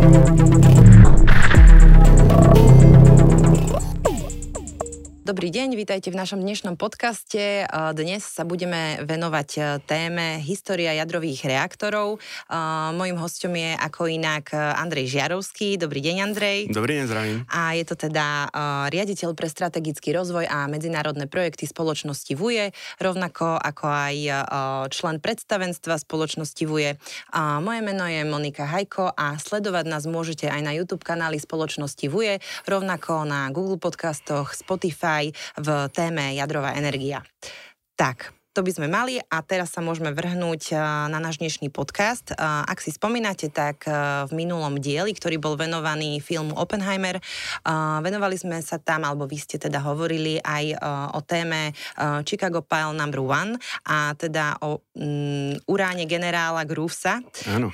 Thank you. Dobrý deň, vítajte v našom dnešnom podcaste. Dnes sa budeme venovať e, téme História jadrových reaktorov. Mojím hostom je ako inak e, Andrej Žiarovský. Dobrý deň, Andrej. Dobrý deň, zdravím. A je to teda e, riaditeľ pre strategický rozvoj a medzinárodné projekty spoločnosti VUJE, rovnako ako aj člen predstavenstva spoločnosti VUJE. Moje meno je Monika Hajko a sledovať nás môžete aj na YouTube kanáli spoločnosti VUJE, rovnako na Google podcastoch, Spotify, v téme jadrová energia. Tak, to by sme mali a teraz sa môžeme vrhnúť na náš dnešný podcast. Ak si spomínate, tak v minulom dieli, ktorý bol venovaný filmu Oppenheimer, venovali sme sa tam, alebo vy ste teda hovorili aj o téme Chicago Pile Number One a teda o mm, uráne generála Groovesa. Áno.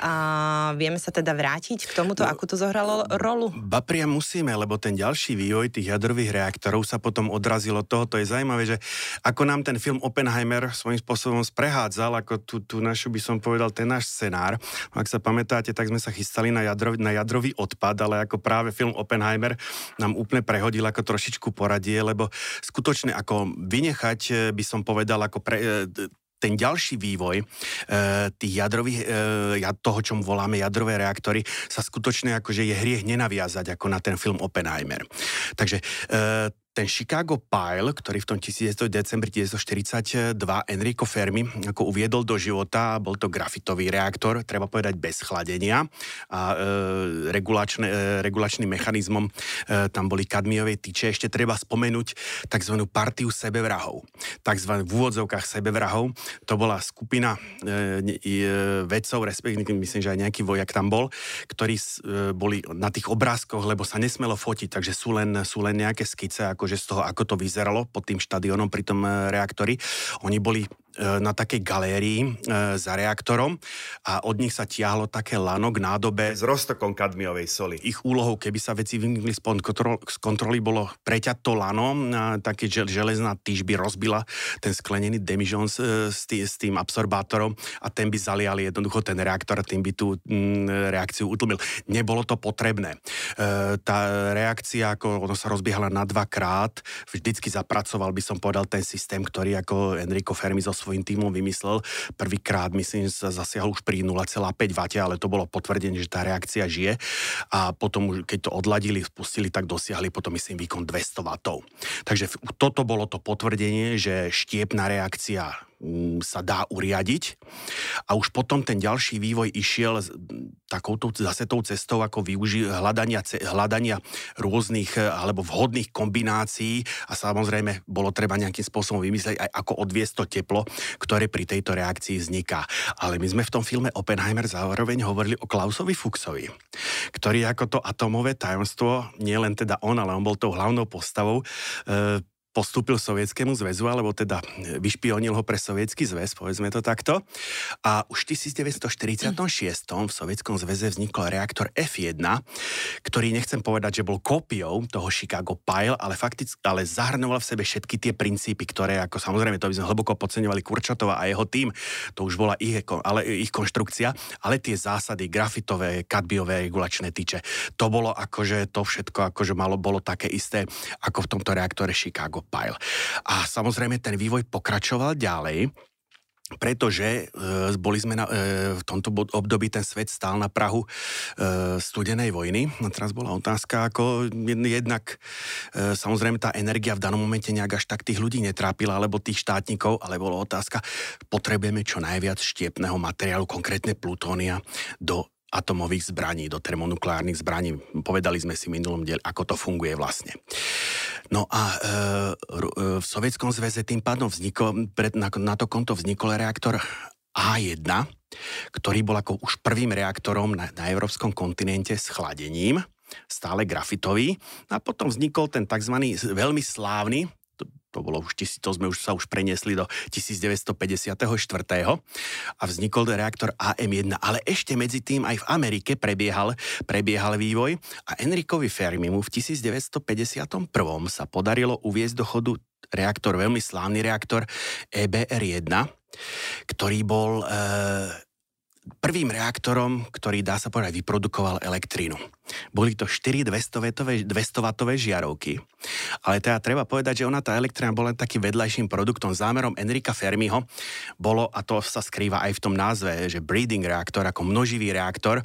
Vieme sa teda vrátiť k tomuto, no, ako to zohralo rolu? Ba priam musíme, lebo ten ďalší vývoj tých jadrových reaktorov sa potom odrazilo toho. To je zaujímavé, že ako nám ten film Oppenheimer svojím spôsobom sprehádzal, ako tú, tú našu by som povedal, ten náš scenár. Ak sa pamätáte, tak sme sa chystali na, jadrový, na jadrový odpad, ale ako práve film Oppenheimer nám úplne prehodil ako trošičku poradie, lebo skutočne ako vynechať, eh, by som povedal, ako pre, eh, ten ďalší vývoj e, tých jadrových, e, toho, čo voláme jadrové reaktory, sa skutočne akože je hriech nenaviazať ako na ten film Oppenheimer. Takže e, ten Chicago Pile, ktorý v tom 19. decembri 1942 Enrico Fermi ako uviedol do života, bol to grafitový reaktor, treba povedať bez chladenia a e, regulačné, e, regulačným mechanizmom e, tam boli kadmiové tyče. Ešte treba spomenúť tzv. partiu sebevrahov. Tzv. v úvodzovkách sebevrahov. To bola skupina e, e, vedcov, respektíve myslím, že aj nejaký vojak tam bol, ktorí e, boli na tých obrázkoch, lebo sa nesmelo fotiť, takže sú len, sú len nejaké skice, ako akože z toho, ako to vyzeralo pod tým štadionom pri tom e, reaktori. Oni boli na takej galérii e, za reaktorom a od nich sa tiahlo také lano k nádobe s roztokom kadmiovej soli. Ich úlohou, keby sa veci vymykli z kontroly, bolo preťať to lano, a také železná tyž by rozbila ten sklenený demižon s, s, tý, s tým absorbátorom a ten by zaliali jednoducho ten reaktor a tým by tú m, reakciu utlmil. Nebolo to potrebné. E, tá reakcia, ako ono sa rozbiehala na dvakrát, vždycky zapracoval by som povedal ten systém, ktorý ako Enrico Fermi zo svojím týmom vymyslel. Prvýkrát, myslím, sa zasiahol už pri 0,5 W, ale to bolo potvrdenie, že tá reakcia žije. A potom, keď to odladili, spustili, tak dosiahli potom, myslím, výkon 200 W. Takže toto bolo to potvrdenie, že štiepná reakcia sa dá uriadiť. A už potom ten ďalší vývoj išiel takouto zase tou cestou ako využi- hľadania, hľadania rôznych e, alebo vhodných kombinácií a samozrejme bolo treba nejakým spôsobom vymyslieť aj ako odviesť to teplo, ktoré pri tejto reakcii vzniká. Ale my sme v tom filme Oppenheimer zároveň hovorili o Klausovi Fuchsovi, ktorý ako to atomové tajomstvo, nie len teda on, ale on bol tou hlavnou postavou, e, postúpil Sovietskému zväzu, alebo teda vyšpionil ho pre Sovietský zväz, povedzme to takto. A už v 1946 v Sovietskom zväze vznikol reaktor F1, ktorý nechcem povedať, že bol kópiou toho Chicago Pile, ale fakticky, ale zahrnoval v sebe všetky tie princípy, ktoré, ako samozrejme, to by sme hlboko podceňovali Kurčatova a jeho tým, to už bola ich, ale, ich konštrukcia, ale tie zásady, grafitové, kadbiové, regulačné tyče, to bolo akože, to všetko akože malo, bolo také isté, ako v tomto reaktore Chicago Pile. A samozrejme ten vývoj pokračoval ďalej, pretože e, boli sme na, e, v tomto období ten svet stál na Prahu e, studenej vojny. A teraz bola otázka, ako jednak e, samozrejme tá energia v danom momente nejak až tak tých ľudí netrápila, alebo tých štátnikov, ale bola otázka, potrebujeme čo najviac štiepného materiálu, konkrétne plutónia, do atomových zbraní, do termonukleárnych zbraní. Povedali sme si minulom diel, ako to funguje vlastne. No a e, e, v Sovietskom zväze tým pádom vznikol, pred, na, na to konto vznikol reaktor A1, ktorý bol ako už prvým reaktorom na, na európskom kontinente s chladením, stále grafitový. A potom vznikol ten tzv. veľmi slávny to bolo už, to sme už sa už preniesli do 1954. a vznikol reaktor AM1, ale ešte medzi tým aj v Amerike prebiehal, prebiehal vývoj a Enrikovi Fermimu v 1951. sa podarilo uviezť do chodu reaktor, veľmi slávny reaktor EBR-1, ktorý bol e, prvým reaktorom, ktorý dá sa povedať vyprodukoval elektrínu. Boli to 4 200-vatové žiarovky. Ale teda treba povedať, že ona tá elektrina bola takým vedľajším produktom. Zámerom Enrika Fermiho bolo, a to sa skrýva aj v tom názve, že breeding reaktor ako množivý reaktor, e,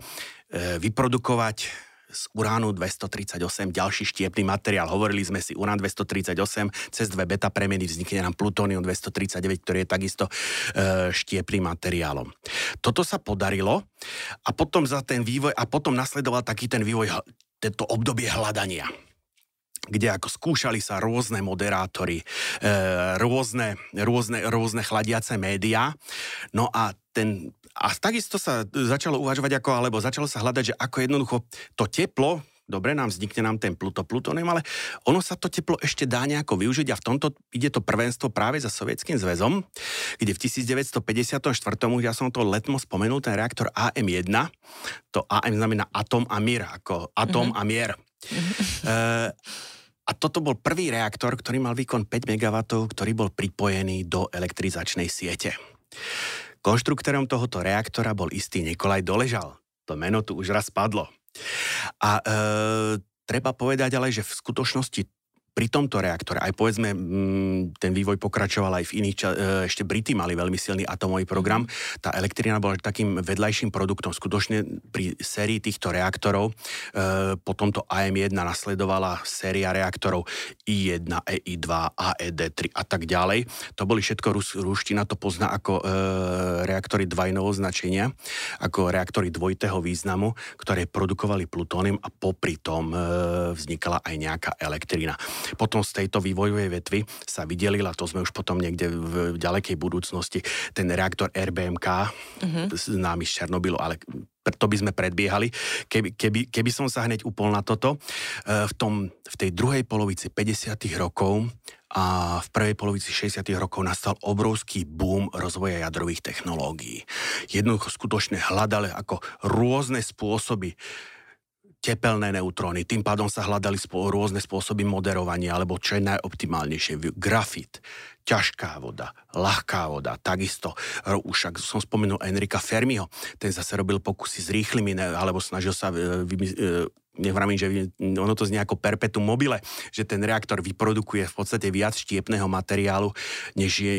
vyprodukovať z uránu 238 ďalší štiepný materiál. Hovorili sme si urán 238, cez dve beta premeny vznikne nám plutónium 239, ktorý je takisto e, štiepným materiálom. Toto sa podarilo a potom za ten vývoj, a potom nasledoval taký ten vývoj, tento obdobie hľadania kde ako skúšali sa rôzne moderátory, e, rôzne, rôzne, rôzne chladiace médiá. No a ten a takisto sa začalo uvažovať ako, alebo začalo sa hľadať, že ako jednoducho to teplo, dobre, nám vznikne nám ten Pluto, Plutónium, ale ono sa to teplo ešte dá nejako využiť a v tomto ide to prvenstvo práve za Sovietským zväzom, kde v 1954. ja som to letmo spomenul, ten reaktor AM1, to AM znamená atom a mier, ako atom mm-hmm. a mier. Mm-hmm. E, a toto bol prvý reaktor, ktorý mal výkon 5 MW, ktorý bol pripojený do elektrizačnej siete. Konštruktorom tohoto reaktora bol istý Nikolaj Doležal. To meno tu už raz padlo. A e, treba povedať ale, že v skutočnosti pri tomto reaktore, aj povedzme, mm, ten vývoj pokračoval aj v iných, ča- e, ešte Brity mali veľmi silný atomový program, tá elektrina bola takým vedľajším produktom. Skutočne pri sérii týchto reaktorov e, po tomto AM1 nasledovala séria reaktorov I1, EI2, AED3 a tak ďalej. To boli všetko, Rus, ruština to pozná ako e, reaktory dvajného značenia, ako reaktory dvojitého významu, ktoré produkovali plutónium a popri tom e, vznikala aj nejaká elektrina. Potom z tejto vývojovej vetvy sa vydelila, to sme už potom niekde v ďalekej budúcnosti, ten reaktor RBMK, mm-hmm. známy z Černobylu, ale to by sme predbiehali. Keby, keby, keby som sa hneď upol na toto, e, v, tom, v tej druhej polovici 50. rokov a v prvej polovici 60. rokov nastal obrovský boom rozvoja jadrových technológií. Jednoducho skutočne hľadali ako rôzne spôsoby tepelné neutróny. Tým pádom sa hľadali spô- rôzne spôsoby moderovania, alebo čo je najoptimálnejšie. Grafit, ťažká voda, ľahká voda, takisto. Už ak som spomenul Enrika Fermiho, ten zase robil pokusy s rýchlymi, alebo snažil sa e, e, nevravím, že ono to znie ako perpetuum mobile, že ten reaktor vyprodukuje v podstate viac štiepného materiálu, než je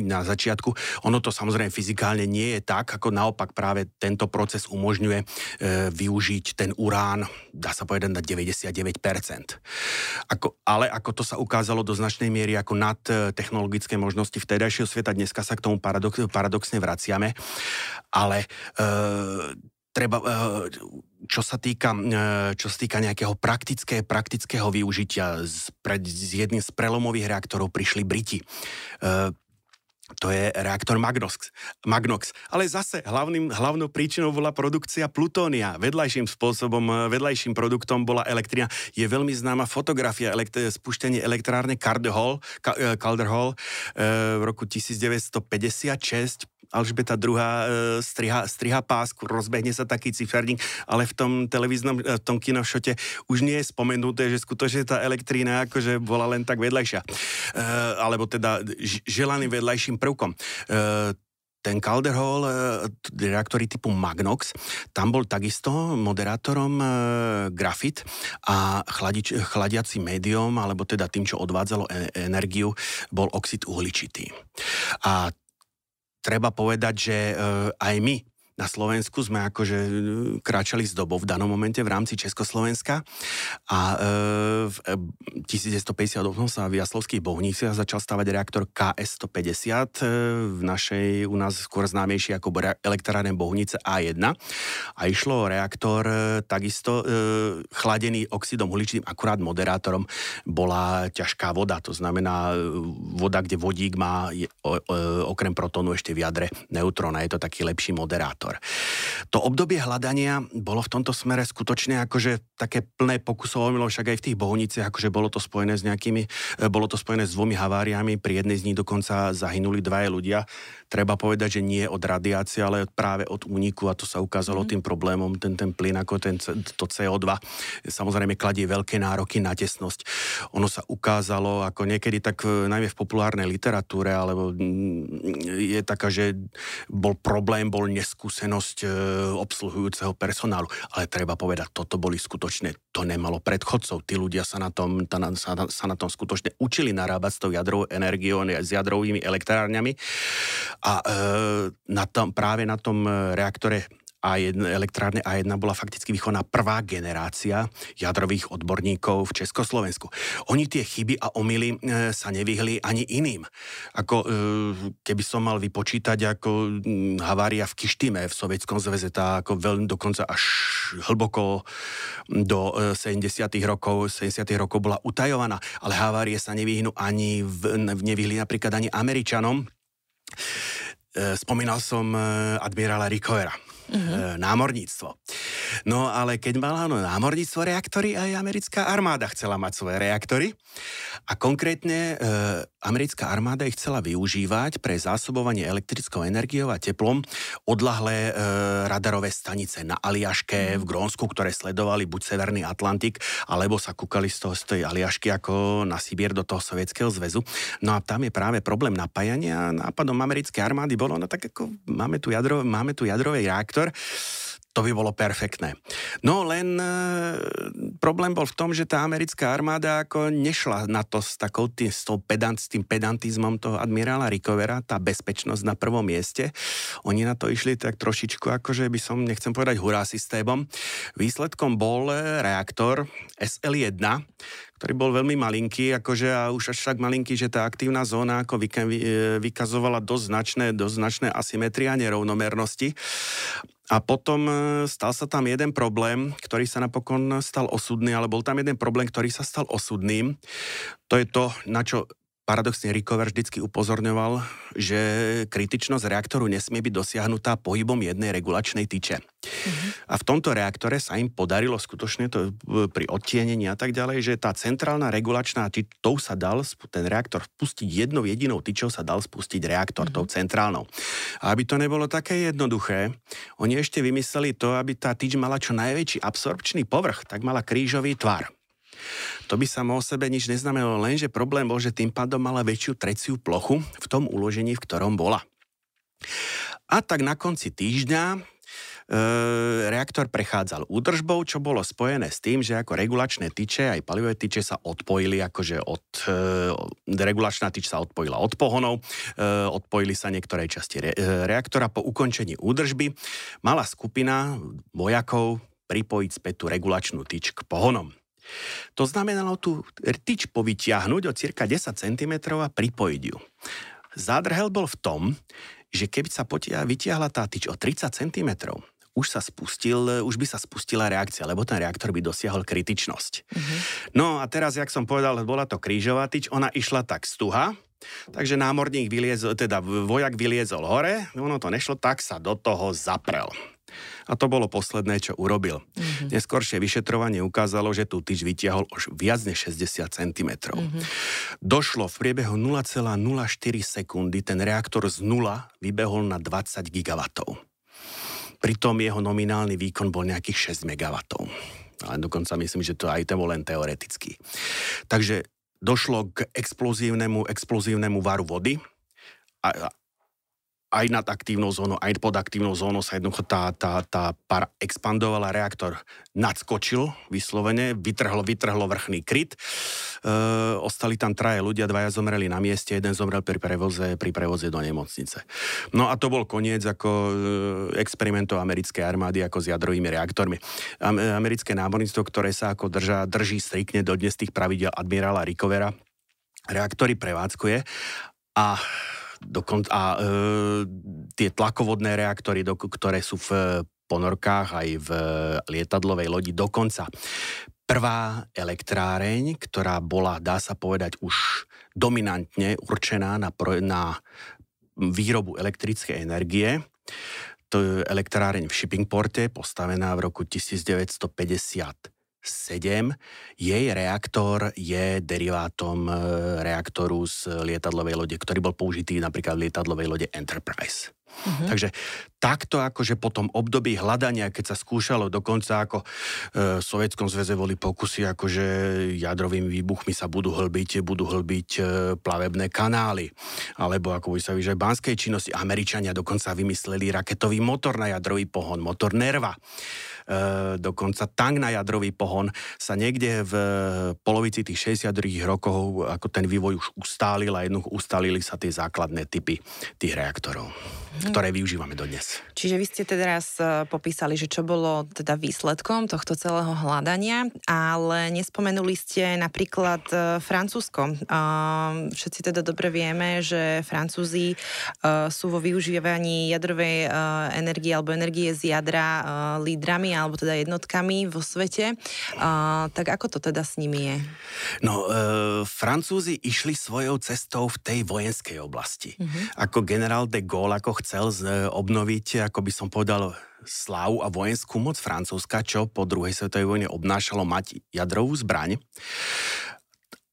na začiatku. Ono to samozrejme fyzikálne nie je tak, ako naopak práve tento proces umožňuje e, využiť ten urán, dá sa povedať, na 99%. Ako, ale ako to sa ukázalo do značnej miery ako nad e, technologické možnosti vtedajšieho sveta, dneska sa k tomu paradox, paradoxne vraciame, ale e, treba, eh, čo sa týka, eh, čo sa týka nejakého praktické, praktického využitia, z, pred, z jedným z prelomových reaktorov prišli Briti. Eh, to je reaktor Magnox. Magnox. Ale zase hlavným, hlavnou príčinou bola produkcia plutónia. Vedľajším spôsobom, vedľajším produktom bola elektrina. Je veľmi známa fotografia elekt- spúštenie elektrárne Calderhall, Calderhall e, v roku 1956 Alžbeta II e, striha, striha pásku, rozbehne sa taký ciferník, ale v tom televíznom, e, v tom kinošote už nie je spomenuté, že skutočne tá elektrína akože bola len tak vedľajšia. E, alebo teda želaným vedľajším prvkom. Ten Calderhall, reaktory typu Magnox, tam bol takisto moderátorom grafit a chladič, chladiaci médium, alebo teda tým, čo odvádzalo energiu, bol oxid uhličitý. A treba povedať, že e, aj my na Slovensku sme akože e, kráčali z dobou v danom momente v rámci Československa a e, v 1958 e, sa v Jaslovských Bohniciach začal stavať reaktor KS-150 e, v našej, u nás skôr známejší ako elektrárne Bohunice A1 a išlo o reaktor takisto chladený oxidom uhličitým, akurát moderátorom bola ťažká voda, to znamená voda, kde vodík má okrem protónu ešte v jadre neutróna, je to taký lepší moderátor priestor. To obdobie hľadania bolo v tomto smere skutočne akože také plné pokusov však aj v tých bohuniciach, akože bolo to spojené s nejakými, e, bolo to spojené s dvomi haváriami, pri jednej z nich dokonca zahynuli dvaja ľudia. Treba povedať, že nie od radiácie, ale práve od úniku a to sa ukázalo mm. tým problémom, ten, ten plyn ako ten, to CO2 samozrejme kladie veľké nároky na tesnosť. Ono sa ukázalo ako niekedy tak e, najmä v populárnej literatúre, alebo mm, je taká, že bol problém, bol neskúsený skúsenosť e, obsluhujúceho personálu. Ale treba povedať, toto boli skutočne, to nemalo predchodcov. Tí ľudia sa na tom, ta, sa, sa na tom skutočne učili narábať s tou jadrovou energiou, s jadrovými elektrárňami. A e, na tom, práve na tom reaktore a1, elektrárne A1 bola fakticky vychovaná prvá generácia jadrových odborníkov v Československu. Oni tie chyby a omily e, sa nevyhli ani iným. Ako e, keby som mal vypočítať ako m, havária v Kištime v Sovietskom zväze, tá ako veľmi dokonca až hlboko do e, 70. rokov, 70. rokov bola utajovaná, ale havárie sa nevyhnú ani v, nevyhli napríklad ani Američanom. E, spomínal som e, admirála Rickovera uh-huh. námorníctvo. No ale keď mala no, námorníctvo reaktory, aj americká armáda chcela mať svoje reaktory a konkrétne e, americká armáda ich chcela využívať pre zásobovanie elektrickou energiou a teplom odlahlé e, radarové stanice na Aliaške, uh-huh. v Grónsku, ktoré sledovali buď Severný Atlantik, alebo sa kúkali z, toho, z tej Aliašky ako na Sibír do toho Sovietskeho zväzu. No a tam je práve problém napájania. Nápadom americkej armády bolo, no tak ako máme tu, jadro, máme tu jadrový reaktor, professora. To by bolo perfektné. No len e, problém bol v tom, že tá americká armáda ako nešla na to s, takou tým, s, pedant, s tým pedantizmom toho admirála Rickovera, tá bezpečnosť na prvom mieste. Oni na to išli tak trošičku, akože by som, nechcem povedať hurá systémom. Výsledkom bol reaktor SL1, ktorý bol veľmi malinký, akože a už až tak malinký, že tá aktívna zóna ako vykazovala dosť značné, dosť značné asymetria nerovnomernosti. A potom e, stal sa tam jeden problém, ktorý sa napokon stal osudný, ale bol tam jeden problém, ktorý sa stal osudným. To je to, na čo paradoxne Rickover vždycky upozorňoval, že kritičnosť reaktoru nesmie byť dosiahnutá pohybom jednej regulačnej tyče. Mm-hmm. A v tomto reaktore sa im podarilo skutočne to pri odtienení a tak ďalej, že tá centrálna regulačná tyč, tou sa dal ten reaktor spustiť jednou jedinou tyčou sa dal spustiť reaktor, mm-hmm. tou centrálnou. A aby to nebolo také jednoduché, oni ešte vymysleli to, aby tá tyč mala čo najväčší absorpčný povrch, tak mala krížový tvar. To by sa o sebe nič neznamenalo, lenže problém bol, že tým pádom mala väčšiu treciu plochu v tom uložení, v ktorom bola. A tak na konci týždňa e, reaktor prechádzal údržbou, čo bolo spojené s tým, že ako regulačné tyče, aj palivové tyče sa odpojili, akože od, e, regulačná tyč sa odpojila od pohonov, e, odpojili sa niektoré časti re, e, reaktora. Po ukončení údržby mala skupina vojakov pripojiť späť tú regulačnú tyč k pohonom. To znamenalo tú tyč povytiahnuť o cirka 10 cm a pripojiť ju. Zádrhel bol v tom, že keby sa potia, vytiahla tá tyč o 30 cm, už sa spustil, už by sa spustila reakcia, lebo ten reaktor by dosiahol kritičnosť. Mm-hmm. No a teraz, jak som povedal, bola to krížová tyč, ona išla tak stuha, takže námorník vyliezol, teda vojak vyliezol hore, ono to nešlo, tak sa do toho zaprel. A to bolo posledné, čo urobil. Mm-hmm. Neskôršie vyšetrovanie ukázalo, že tú tyč vytiahol už viac než 60 cm. Mm-hmm. Došlo v priebehu 0,04 sekundy, ten reaktor z nula vybehol na 20 gigawatov. Pritom jeho nominálny výkon bol nejakých 6 MW. Ale dokonca myslím, že to aj to bol len teoretický. Takže došlo k explozívnemu, explozívnemu varu vody a, aj nad aktívnou zónou, aj pod aktívnou zónou sa jednoducho tá, tá, tá para expandovala, reaktor nadskočil vyslovene, vytrhlo, vytrhlo vrchný kryt. E, ostali tam traje ľudia, dvaja zomreli na mieste, jeden zomrel pri prevoze, pri prevoze do nemocnice. No a to bol koniec ako e, experimentov americkej armády ako s jadrovými reaktormi. Americké námorníctvo, ktoré sa ako drža, drží striktne do dnes tých pravidel admirála Rickovera, reaktory prevádzkuje a Dokon- a e, tie tlakovodné reaktory, do, ktoré sú v ponorkách aj v lietadlovej lodi dokonca. Prvá elektráreň, ktorá bola, dá sa povedať, už dominantne určená na, pro, na výrobu elektrickej energie, to je elektráreň v Shippingporte, postavená v roku 1950 7. Jej reaktor je derivátom e, reaktoru z lietadlovej lode, ktorý bol použitý napríklad v lietadlovej lode Enterprise. Uh-huh. Takže takto akože po tom období hľadania, keď sa skúšalo dokonca ako e, v Sovietskom zväze boli pokusy, akože jadrovými výbuchmi sa budú hlbiť, budú hlbiť e, plavebné kanály, alebo ako by sa vyžať banskej činnosti. Američania dokonca vymysleli raketový motor na jadrový pohon, motor Nerva. E, dokonca tank na jadrový pohon sa niekde v polovici tých 60 rokov, ako ten vývoj už ustálil a jednoducho ustálili sa tie základné typy tých reaktorov, mhm. ktoré využívame dodnes. Čiže vy ste teraz e, popísali, že čo bolo teda výsledkom tohto celého hľadania, ale nespomenuli ste napríklad e, Francúzsko. Všetci teda dobre vieme, že Francúzi sú vo využívaní jadrovej energie alebo energie z jadra lídrami alebo teda jednotkami vo svete. Tak ako to teda s nimi je? No, e, Francúzi išli svojou cestou v tej vojenskej oblasti. Uh-huh. Ako generál de Gaulle ako chcel z, obnoviť, ako by som povedal, slávu a vojenskú moc Francúzska, čo po druhej svetovej vojne obnášalo mať jadrovú zbraň.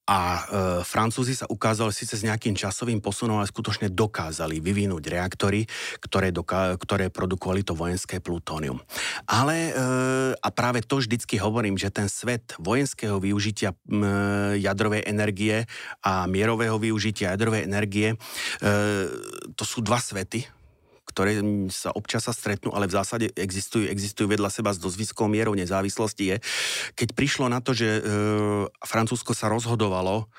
A e, Francúzi sa ukázali síce s nejakým časovým posunom, ale skutočne dokázali vyvinúť reaktory, ktoré, doká- ktoré produkovali to vojenské plutónium. Ale, e, a práve to vždycky hovorím, že ten svet vojenského využitia e, jadrovej energie a mierového využitia jadrovej energie, e, to sú dva svety, ktoré sa občas sa stretnú, ale v zásade existujú, existujú vedľa seba s dosť vysokou mierou nezávislosti, je, keď prišlo na to, že e, Francúzsko sa rozhodovalo,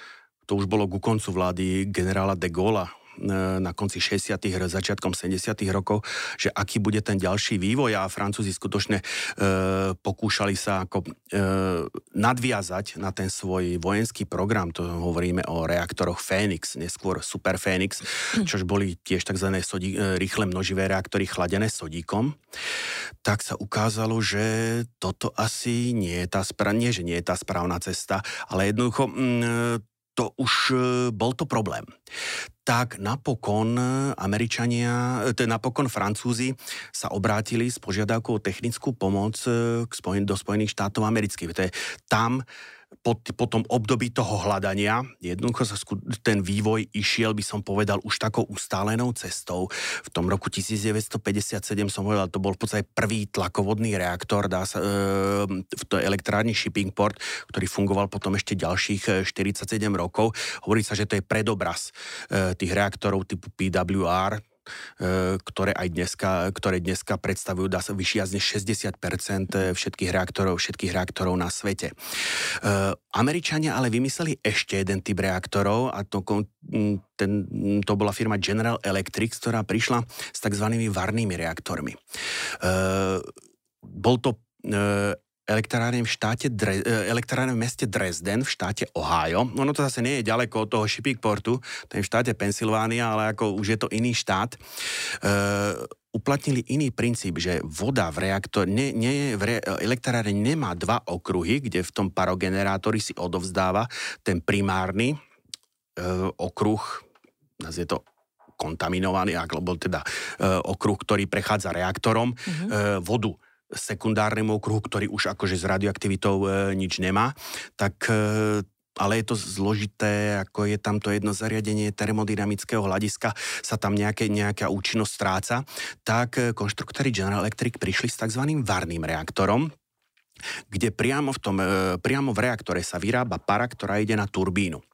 to už bolo ku koncu vlády generála de Gaulle, E, na konci 60. začiatkom 70. rokov, že aký bude ten ďalší vývoj a Francúzi skutočne e, pokúšali sa ako e, nadviazať na ten svoj vojenský program, to hovoríme o reaktoroch Phoenix, neskôr Super Phoenix, čož boli tiež tzv. Sodí, e, rýchle množivé reaktory chladené sodíkom, tak sa ukázalo, že toto asi nie je tá, nie, že nie je tá správna cesta, ale jednoducho mm, to už e, bol to problém. Tak napokon Američania, to napokon Francúzi sa obrátili s požiadavkou technickú pomoc e, k Spojen, do Spojených štátov amerických. To je tam po, po tom období toho hľadania, jednoducho sa ten vývoj išiel, by som povedal, už takou ustálenou cestou. V tom roku 1957 som povedal, to bol v podstate prvý tlakovodný reaktor dá sa, e, v tej elektrárni Shippingport, ktorý fungoval potom ešte ďalších 47 e, rokov. Hovorí sa, že to je predobraz e, tých reaktorov typu PWR, ktoré aj dneska, ktoré dneska predstavujú dá sa vyššia než 60% všetkých reaktorov, všetkých reaktorov na svete. E, Američania ale vymysleli ešte jeden typ reaktorov a to, ten, to bola firma General Electric, ktorá prišla s tzv. varnými reaktormi. E, bol to elektrárne v, štáte Dre, e, elektrárne v meste Dresden v štáte Ohio. Ono to zase nie je ďaleko od toho Shippingportu, to je v štáte Pensylvánia, ale ako už je to iný štát. Uh, uplatnili iný princíp, že voda v reaktor, ne, nie, v re, elektrárne nemá dva okruhy, kde v tom parogenerátori si odovzdáva ten primárny uh, okruh, je to kontaminovaný, alebo teda uh, okruh, ktorý prechádza reaktorom, uh-huh. uh, vodu sekundárnemu okruhu, ktorý už akože s radioaktivitou e, nič nemá, tak e, ale je to zložité, ako je tam to jedno zariadenie termodynamického hľadiska, sa tam nejaké, nejaká účinnosť stráca, tak e, konštruktori General Electric prišli s tzv. varným reaktorom, kde priamo v, tom, e, priamo v reaktore sa vyrába para, ktorá ide na turbínu. E,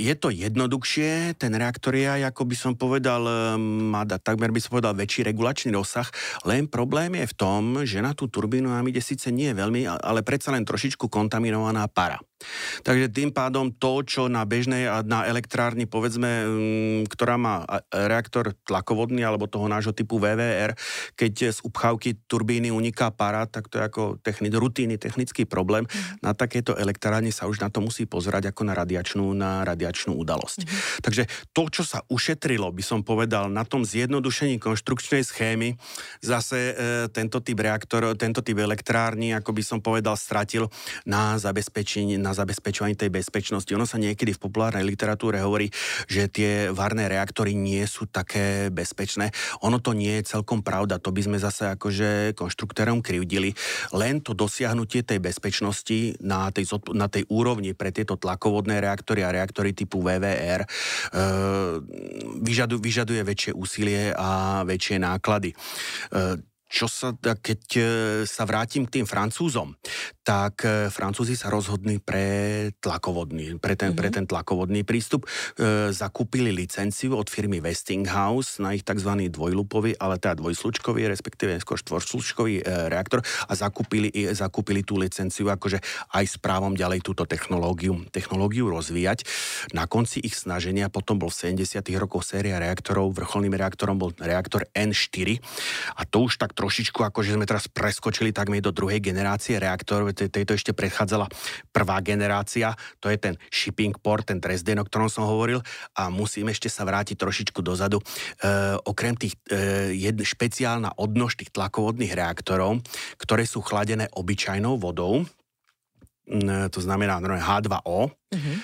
je to jednoduchšie, ten reaktor je ako by som povedal, má da, takmer by som povedal väčší regulačný rozsah, len problém je v tom, že na tú turbínu nám ide síce nie veľmi, ale predsa len trošičku kontaminovaná para. Takže tým pádom to, čo na bežnej a na elektrárni, povedzme, ktorá má reaktor tlakovodný alebo toho nášho typu VVR, keď z upchávky turbíny uniká para, tak to je ako technic, rutíny, technický problém. Mm. Na takéto elektrárne sa už na to musí pozerať ako na radiačnú, na radiačnú udalosť. Mm. Takže to, čo sa ušetrilo, by som povedal, na tom zjednodušení konštrukčnej schémy, zase e, tento typ reaktor, tento typ elektrárny, ako by som povedal, stratil na zabezpečení, na na zabezpečovanie tej bezpečnosti. Ono sa niekedy v populárnej literatúre hovorí, že tie varné reaktory nie sú také bezpečné. Ono to nie je celkom pravda. To by sme zase akože konštruktérom krivdili. Len to dosiahnutie tej bezpečnosti na tej, na tej úrovni pre tieto tlakovodné reaktory a reaktory typu VVR e, vyžadu, vyžaduje väčšie úsilie a väčšie náklady. Čo sa, keď e, sa vrátim k tým Francúzom, tak e, Francúzi sa rozhodli pre tlakovodný, pre ten, mm-hmm. pre mhm. ten tlakovodný prístup. E, zakúpili licenciu od firmy Westinghouse na ich tzv. dvojlupový, ale teda dvojslučkový, respektíve skôr štvorslučkový e, reaktor a zakúpili, zakúpili tú licenciu akože aj s právom ďalej túto technológiu, technológiu rozvíjať. Na konci ich snaženia potom bol v 70. rokoch séria reaktorov, vrcholným reaktorom bol reaktor N4 a to už tak trošičku, akože sme teraz preskočili takmer do druhej generácie reaktorov, tejto ešte predchádzala prvá generácia, to je ten shipping port, ten Dresden, o ktorom som hovoril a musím ešte sa vrátiť trošičku dozadu. E, okrem tých e, jed, špeciálna odnož tých tlakovodných reaktorov, ktoré sú chladené obyčajnou vodou, to znamená H2O, uh-huh.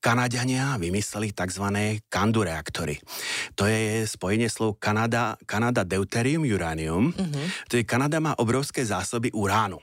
Kanadiania vymysleli tzv. kandu reaktory. To je spojenie slov Kanada, Kanada deuterium uranium. Uh-huh. To je Kanada má obrovské zásoby uránu.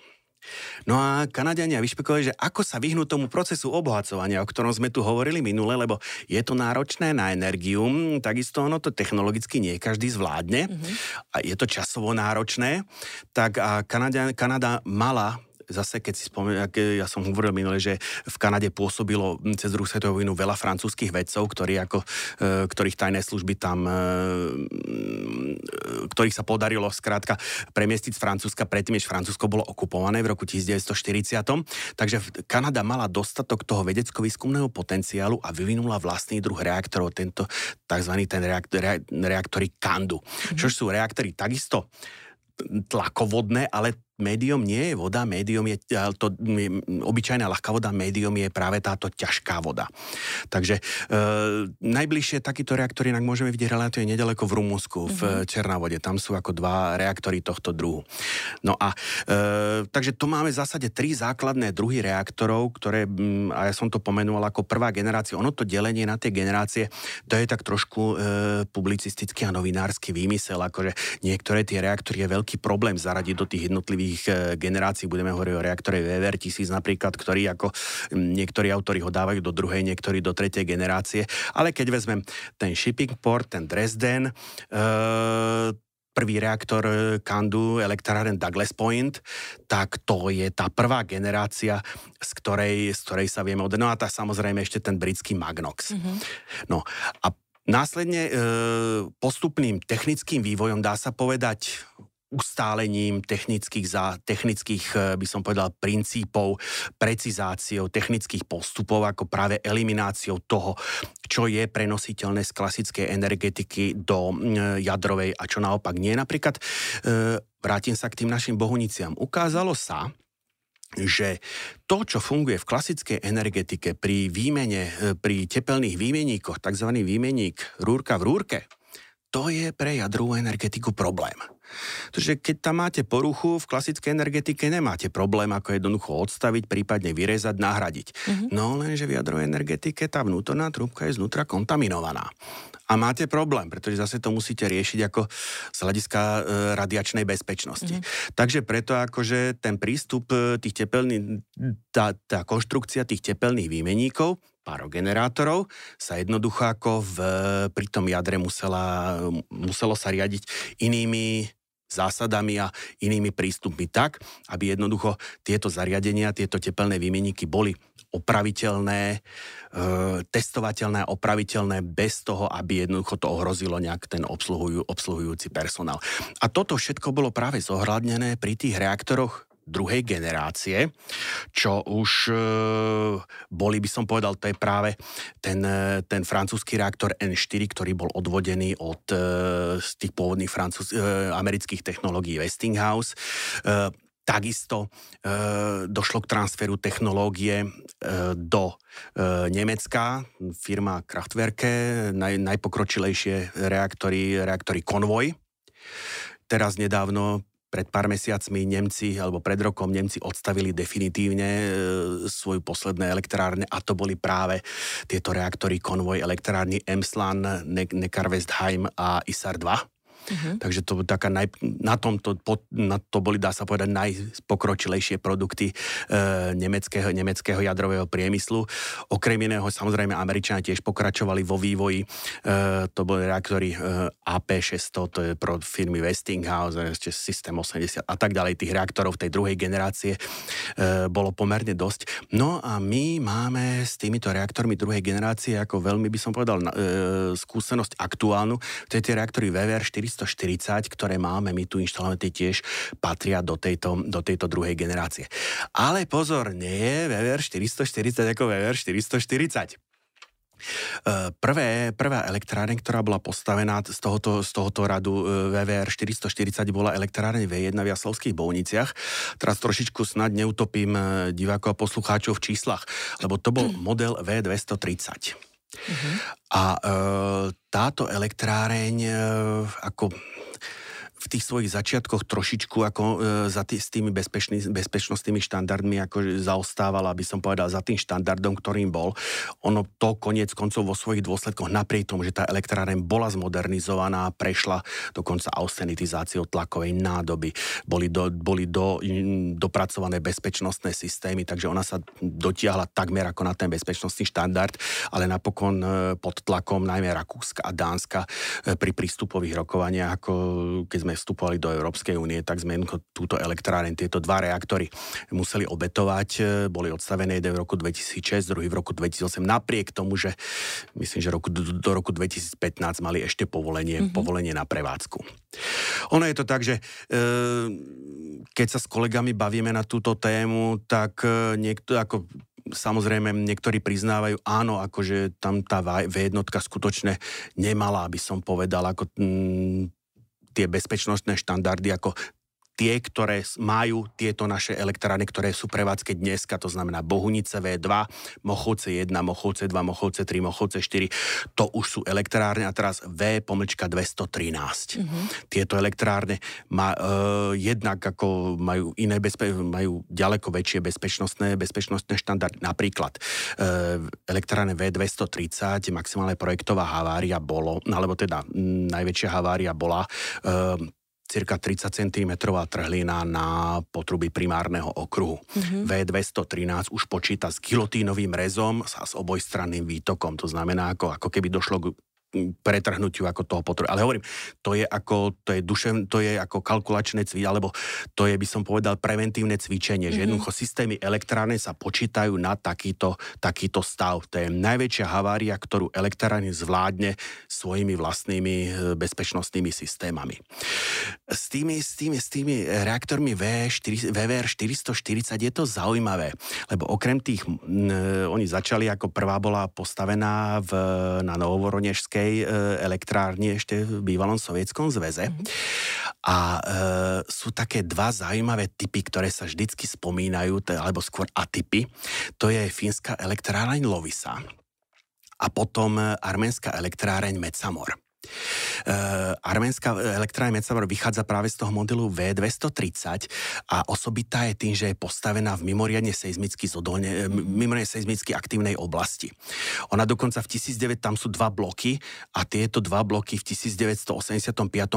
No a Kanadiania vyšpekovali, že ako sa vyhnúť tomu procesu obohacovania, o ktorom sme tu hovorili minule, lebo je to náročné na energiu, takisto ono to technologicky nie každý zvládne mm-hmm. a je to časovo náročné, tak a Kanada, Kanada mala zase, keď si spomeniem, ja som hovoril minule, že v Kanade pôsobilo cez druhú svetovú vojnu veľa francúzských vedcov, ktorí ako, e, ktorých tajné služby tam, e, ktorých sa podarilo skrátka premiestiť z Francúzska predtým, než Francúzsko bolo okupované v roku 1940. Takže Kanada mala dostatok toho vedecko-výskumného potenciálu a vyvinula vlastný druh reaktorov, tento tzv. ten reaktor, reaktory Kandu. Mm-hmm. Čo sú reaktory takisto tlakovodné, ale médium nie je voda, médium je to obyčajná ľahká voda, médium je práve táto ťažká voda. Takže e, najbližšie takýto reaktor inak môžeme vidieť relatívne nedaleko v Rumunsku, mm-hmm. v mhm. Černávode. Tam sú ako dva reaktory tohto druhu. No a e, takže tu máme v zásade tri základné druhy reaktorov, ktoré, a ja som to pomenoval ako prvá generácia. Ono to delenie na tie generácie, to je tak trošku e, publicistický a novinársky výmysel, akože niektoré tie reaktory je veľký problém zaradiť do tých jednotlivých jednotlivých eh, generácií, budeme hovoriť o reaktore VVR 1000 napríklad, ktorý ako niektorí autori ho dávajú do druhej, niektorí do tretej generácie, ale keď vezmem ten shipping port, ten Dresden, e- prvý reaktor Kandu, eh, elektráren Douglas Point, tak to je tá prvá generácia, z ktorej, z ktorej sa vieme odnúť. No a tá samozrejme ešte ten britský Magnox. Mm-hmm. No a následne e, postupným technickým vývojom dá sa povedať ustálením technických, za, technických, eh, by som povedal, princípov, precizáciou technických postupov, ako práve elimináciou toho, čo je prenositeľné z klasickej energetiky do mm, jadrovej a čo naopak nie. Napríklad, eh, vrátim sa k tým našim bohuniciam. Ukázalo sa, že to, čo funguje v klasickej energetike pri výmene, eh, pri tepelných výmeníkoch, tzv. výmeník rúrka v rúrke, to je pre jadrovú energetiku problém. Takže keď tam máte poruchu, v klasickej energetike nemáte problém, ako jednoducho odstaviť, prípadne vyrezať, nahradiť. Mm-hmm. No lenže v jadrovej energetike tá vnútorná trúbka je znútra kontaminovaná. A máte problém, pretože zase to musíte riešiť ako z hľadiska e, radiačnej bezpečnosti. Mm-hmm. Takže preto akože ten prístup e, tých tepelných, tá, tá konštrukcia tých tepelných výmeníkov parogenerátorov sa jednoducho ako v, pri tom jadre musela, muselo sa riadiť inými zásadami a inými prístupmi tak, aby jednoducho tieto zariadenia, tieto tepelné výmeníky boli opraviteľné, e, testovateľné a opraviteľné bez toho, aby jednoducho to ohrozilo nejak ten obsluhujú, obsluhujúci personál. A toto všetko bolo práve zohľadnené pri tých reaktoroch druhej generácie, čo už e, boli, by som povedal, to je práve ten, e, ten francúzsky reaktor N4, ktorý bol odvodený od e, z tých pôvodných francúz, e, amerických technológií Westinghouse. E, Takisto e, došlo k transferu technológie e, do e, Nemecka, firma Kraftwerke, naj, najpokročilejšie reaktory, reaktory Convoy. Teraz nedávno pred pár mesiacmi Nemci, alebo pred rokom Nemci odstavili definitívne e, svoju posledné elektrárne a to boli práve tieto reaktory konvoj elektrárny Emsland, ne- Neckarwestheim a ISAR 2 Uh-huh. Takže to taká naj, na, tomto, na to boli, dá sa povedať, najpokročilejšie produkty e, nemeckého, nemeckého jadrového priemyslu. Okrem iného, samozrejme, Američania tiež pokračovali vo vývoji. E, to boli reaktory e, AP600, to je pro firmy Westinghouse, ešte System 80 a tak ďalej. Tých reaktorov tej druhej generácie e, bolo pomerne dosť. No a my máme s týmito reaktormi druhej generácie ako veľmi, by som povedal, e, skúsenosť aktuálnu. To je tie reaktory VVR 400 440, ktoré máme my tu inštalované, tie tiež patria do tejto, do tejto druhej generácie. Ale pozor, nie je VVR 440 ako VVR 440. Prvé, prvá elektráreň, ktorá bola postavená z tohoto, z tohoto radu e, VVR 440, bola elektráreň V1 v Jaslovských Bovniciach. Teraz trošičku snad neutopím e, divákov a poslucháčov v číslach, lebo to bol model V230. Uh-huh. A e, táto elektráreň e, ako v tých svojich začiatkoch trošičku ako e, za tý, s tými bezpečný, bezpečnostnými štandardmi ako zaostávala, aby som povedal, za tým štandardom, ktorým bol. Ono to koniec koncov vo svojich dôsledkoch, napriek tomu, že tá elektráreň bola zmodernizovaná, prešla dokonca austenitizáciou tlakovej nádoby, boli, do, boli do, dopracované bezpečnostné systémy, takže ona sa dotiahla takmer ako na ten bezpečnostný štandard, ale napokon e, pod tlakom najmä Rakúska a Dánska e, pri prístupových rokovaniach, ako keď sme vstupovali do Európskej únie, tak sme túto elektráreň, tieto dva reaktory museli obetovať. E, boli odstavené jeden v roku 2006, druhý v roku 2008, napriek tomu, že myslím, že roku, do roku 2015 mali ešte povolenie, mm-hmm. povolenie na prevádzku. Ono je to tak, že e, keď sa s kolegami bavíme na túto tému, tak e, niekto ako samozrejme niektorí priznávajú, áno, akože tam tá V1 skutočne nemala, aby som povedal, ako mm, tie bezpečnostné štandardy ako tie, ktoré majú tieto naše elektrárne, ktoré sú prevádzke dneska, to znamená Bohunice V2, Mochovce 1, Mochovce 2, Mochovce 3, Mochovce 4, to už sú elektrárne a teraz V pomlčka 213. Mm-hmm. Tieto elektrárne má, e, jednak ako majú iné bezpe- majú ďaleko väčšie bezpečnostné, bezpečnostné štandardy. Napríklad e, elektrárne V230, maximálne projektová havária bolo, alebo teda m, najväčšia havária bola e, cirka 30 cm trhlina na potrubí primárneho okruhu. Mm-hmm. V213 už počíta s gilotínovým rezom a s obojstranným výtokom. To znamená, ako, ako keby došlo k pretrhnutiu ako toho potrebu. Ale hovorím, to je ako, to je dušev, to je ako kalkulačné cvičenie, alebo to je, by som povedal, preventívne cvičenie, mm-hmm. že mhm. jednoducho systémy elektrárne sa počítajú na takýto, takýto stav. To je najväčšia havária, ktorú elektrárne zvládne svojimi vlastnými e, bezpečnostnými systémami. S tými, s tými, s tými reaktormi V4, VVR 440 je to zaujímavé, lebo okrem tých, m, oni začali ako prvá bola postavená v, na Novoronežskej atomickej e, elektrárni ešte v bývalom sovietskom zväze. Mm-hmm. A e, sú také dva zaujímavé typy, ktoré sa vždycky spomínajú, alebo skôr atypy. To je fínska elektráreň Lovisa a potom e, arménska elektráreň Metsamor. Uh, arménska elektrárne Metzamor vychádza práve z toho modelu V230 a osobitá je tým, že je postavená v mimoriadne seizmicky, zodolne, mimoriadne seizmicky aktívnej oblasti. Ona dokonca v 1900, tam sú dva bloky a tieto dva bloky v 1985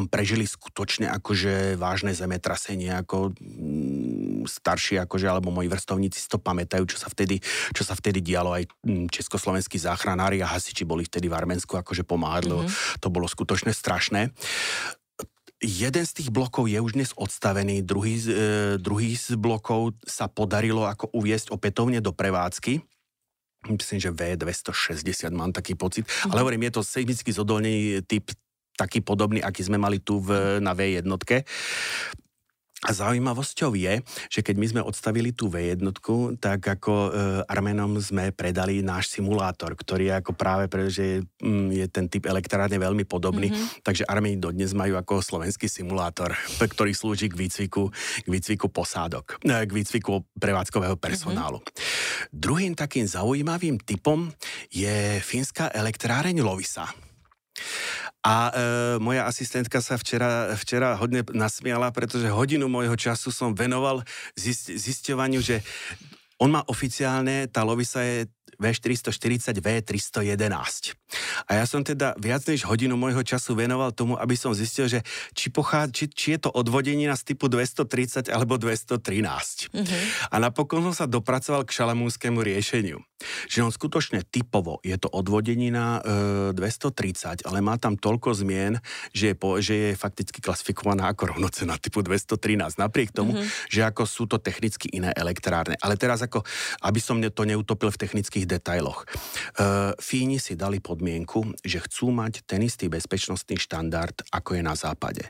prežili skutočne akože vážne zemetrasenie, ako mm, starší akože, alebo moji vrstovníci si to pamätajú, čo sa vtedy, čo sa vtedy dialo aj mm, československí záchranári a hasiči boli vtedy v Arménsku akože pomáhali, mm-hmm. to bolo skutočne strašné. Jeden z tých blokov je už dnes odstavený, druhý, e, druhý z blokov sa podarilo ako uviesť opätovne do prevádzky. Myslím, že V260 mám taký pocit. Mm. Ale hovorím, je to seismicky zodolný typ taký podobný, aký sme mali tu v, na V1. A zaujímavosťou je, že keď my sme odstavili tú V1, tak ako e, Armenom sme predali náš simulátor, ktorý je ako práve pretože mm, je ten typ elektrárne veľmi podobný, mm-hmm. takže Armeni dodnes majú ako slovenský simulátor, ktorý slúži k výcviku, k výcviku posádok, e, k výcviku prevádzkového personálu. Mm-hmm. Druhým takým zaujímavým typom je fínska elektráreň Lovisa. A e, moja asistentka sa včera, včera hodne nasmiala, pretože hodinu môjho času som venoval zist, zisťovaniu, že on má oficiálne, tá Lovisa je V440 V311. A ja som teda viac než hodinu môjho času venoval tomu, aby som zistil, že či, pochá, či, či je to odvodenina z typu 230 alebo 213. Mm-hmm. A napokon som sa dopracoval k šalamúnskému riešeniu. Že on skutočne typovo je to odvodenina e, 230, ale má tam toľko zmien, že je, po, že je fakticky klasifikovaná ako rovnocena typu 213. Napriek tomu, mm-hmm. že ako sú to technicky iné elektrárne. Ale teraz ako, aby som to neutopil v technických detailoch. E, Fíni si dali pod podmienku, že chcú mať ten istý bezpečnostný štandard, ako je na západe.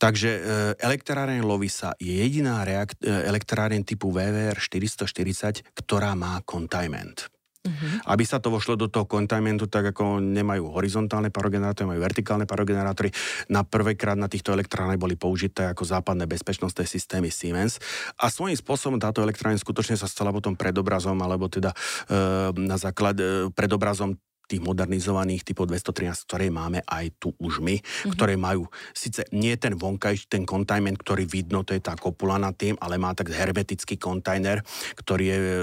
Takže e, elektráreň Lovisa je jediná reakt, e, elektráreň typu VVR 440, ktorá má containment. Uh-huh. Aby sa to vošlo do toho containmentu, tak ako nemajú horizontálne parogenerátory, majú vertikálne parogenerátory. Na prvýkrát na týchto elektrárne boli použité ako západné bezpečnostné systémy Siemens. A svojím spôsobom táto elektrárne skutočne sa stala potom predobrazom, alebo teda e, na základ e, predobrazom tých modernizovaných typov 213, ktoré máme aj tu už my, mm-hmm. ktoré majú síce nie ten vonkaj, ten containment, ktorý vidno, to je tá kopula nad tým, ale má tak hermetický kontajner, ktorý je e,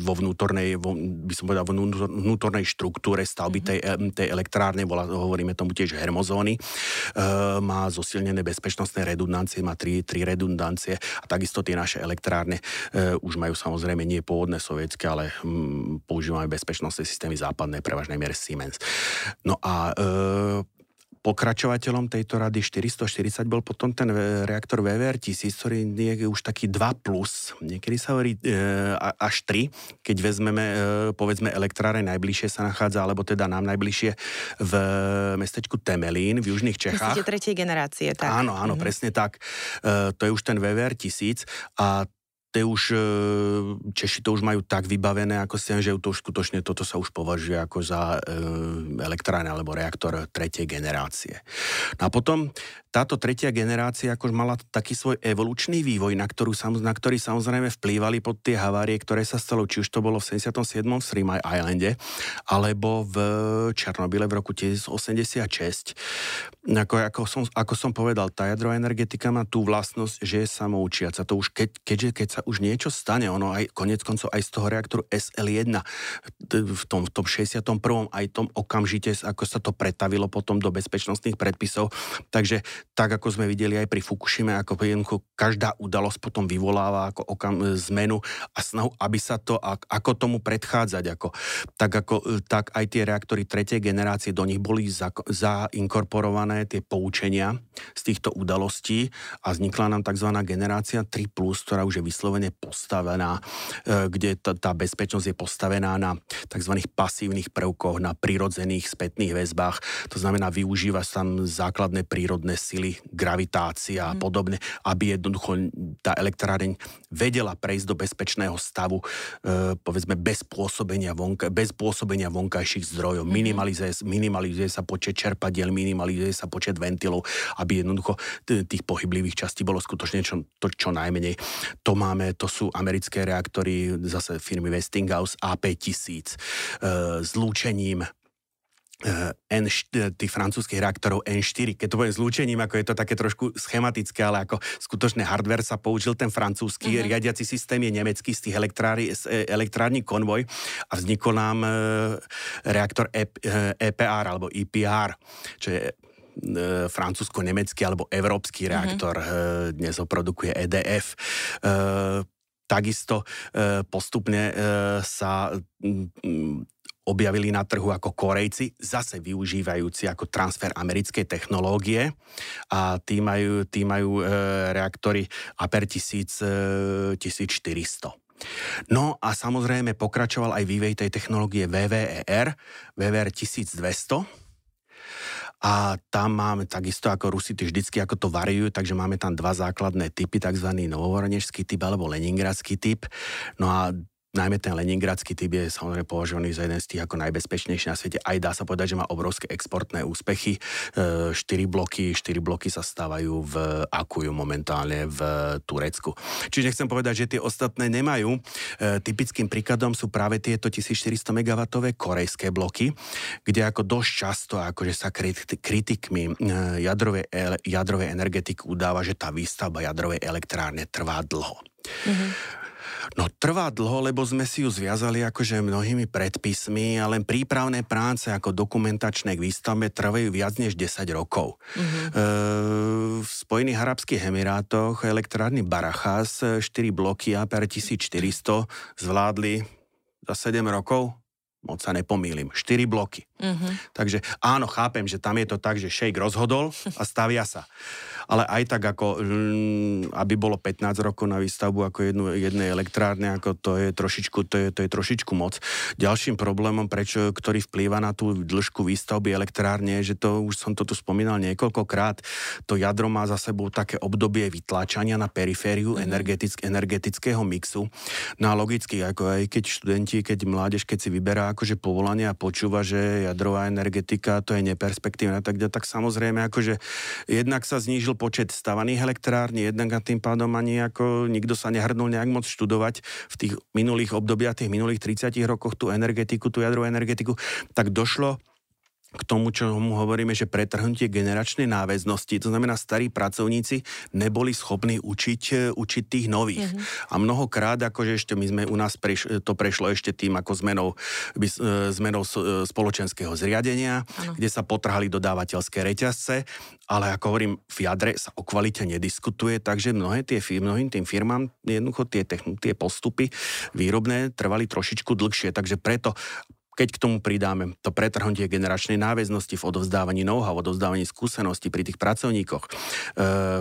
vo vnútornej, vo, by som povedal, vnútornej štruktúre stavby mm-hmm. tej, tej elektrárne, volá, hovoríme tomu tiež hermozóny, e, má zosilnené bezpečnostné redundancie, má tri, tri redundancie a takisto tie naše elektrárne e, už majú samozrejme nie pôvodné sovietské, ale hm, používame bezpečnostné systémy západné, prevažne miere Siemens. No a e, pokračovateľom tejto rady 440 bol potom ten reaktor VVR 1000, ktorý je už taký 2+, plus, niekedy sa hovorí e, až 3, keď vezmeme, e, povedzme, elektráre najbližšie sa nachádza, alebo teda nám najbližšie v mestečku Temelín v južných Čechách. Myslíte tretej generácie, tak? Áno, áno, mm-hmm. presne tak. E, to je už ten VVR 1000 a to už, e, Češi to už majú tak vybavené, ako si že to už skutočne toto sa už považuje ako za e, elektrárne alebo reaktor tretej generácie. No a potom táto tretia generácia akož mala taký svoj evolučný vývoj, na, ktorú, na ktorý samozrejme vplývali pod tie havárie, ktoré sa stalo, či už to bolo v 77. v Three Islande, alebo v Černobyle v roku 1986. Ako, ako, som, ako som povedal, tá jadrová energetika má tú vlastnosť, že je samoučiaca. To už keď, keďže keď sa už niečo stane, ono aj konec koncov aj z toho reaktoru SL1 v tom, v tom 61. aj tom okamžite, ako sa to pretavilo potom do bezpečnostných predpisov. Takže tak ako sme videli aj pri Fukushime, ako každá udalosť potom vyvoláva ako okam, zmenu a snahu, aby sa to, ako tomu predchádzať. Ako, tak, ako, tak aj tie reaktory tretej generácie, do nich boli za, zainkorporované tie poučenia z týchto udalostí a vznikla nám tzv. generácia 3+, ktorá už je vyslovene postavená, e, kde tá, tá bezpečnosť je postavená na tzv. pasívnych prvkoch, na prírodzených spätných väzbách. To znamená, využíva sa tam základné prírodné sily, gravitácia a mhm. podobne, aby jednoducho tá elektráreň vedela prejsť do bezpečného stavu, e, povedzme bez pôsobenia, vonka, bez pôsobenia vonkajších zdrojov. Mm-hmm. Minimalizuje, minimalizuje sa počet čerpadiel, minimalizuje sa počet ventilov, aby jednoducho tých pohyblivých častí bolo skutočne čo, to, čo najmenej. To máme, to sú americké reaktory zase firmy Westinghouse AP1000 e, zlúčením Eh, N, tých francúzských reaktorov N4, keď to bude zlúčením, ako je to také trošku schematické, ale ako skutočné hardware sa použil ten francúzsky, uh-huh. riadiaci systém je nemecký z tých elektrári, z eh, elektrární konvoj a vznikol nám e, reaktor e, EPR alebo EPR, čo je e, francúzsko-nemecký alebo európsky reaktor, uh-huh. e, dnes ho produkuje EDF. E, takisto e, postupne e, sa objavili na trhu ako Korejci, zase využívajúci ako transfer americkej technológie a tí majú, tí majú e, reaktory APER 1000, e, 1400. No a samozrejme pokračoval aj vývej tej technológie VVER, VVR 1200, a tam máme takisto ako Rusity vždycky ako to variujú, takže máme tam dva základné typy, tzv. novovoronešský typ alebo leningradský typ. No a najmä ten Leningradský typ je samozrejme považovaný za jeden z tých ako najbezpečnejší na svete. Aj dá sa povedať, že má obrovské exportné úspechy. E, štyri bloky, štyri bloky sa stávajú v Akuju momentálne v Turecku. Čiže nechcem povedať, že tie ostatné nemajú. E, typickým príkladom sú práve tieto 1400 MW korejské bloky, kde ako dosť často akože sa kritikmi e, jadrovej, jadrovej energetiky udáva, že tá výstavba jadrovej elektrárne trvá dlho. Mm-hmm. No trvá dlho, lebo sme si ju zviazali akože mnohými predpismi a len prípravné práce ako dokumentačné k výstavbe trvajú viac než 10 rokov. Mm-hmm. E, v Spojených Arabských Emirátoch elektrárny Barachas 4 bloky APR 1400 zvládli za 7 rokov, moc sa nepomýlim, 4 bloky. Mm-hmm. Takže áno, chápem, že tam je to tak, že šejk rozhodol a stavia sa ale aj tak ako, mm, aby bolo 15 rokov na výstavbu ako jednu, jednej elektrárne, ako to je trošičku, to je, to je trošičku moc. Ďalším problémom, prečo, ktorý vplýva na tú dĺžku výstavby elektrárne, je, že to už som to tu spomínal niekoľkokrát, to jadro má za sebou také obdobie vytláčania na perifériu mm-hmm. energetick, energetického mixu. No a logicky, ako aj keď študenti, keď mládež, keď si vyberá akože povolanie a počúva, že jadrová energetika to je neperspektívne, tak, tak samozrejme akože jednak sa znížil znížil počet stavaných elektrární, jednak a tým pádom ani ako nikto sa nehrnul nejak moc študovať v tých minulých obdobiach, tých minulých 30 rokoch tú energetiku, tú jadrovú energetiku, tak došlo k tomu, čo mu hovoríme, že pretrhnutie generačnej náväznosti, to znamená, starí pracovníci neboli schopní učiť, e, učiť tých nových. Mm-hmm. A mnohokrát, akože ešte my sme u nás preš, to prešlo ešte tým ako zmenou, e, zmenou e, spoločenského zriadenia, ano. kde sa potrhali dodávateľské reťazce, ale ako hovorím, v jadre sa o kvalite nediskutuje, takže mnohé tie, mnohým tým firmám jednoducho tie, tie postupy výrobné trvali trošičku dlhšie, takže preto keď k tomu pridáme to pretrhnutie generačnej náväznosti v odovzdávaní know-how, odovzdávaní skúseností pri tých pracovníkoch, e,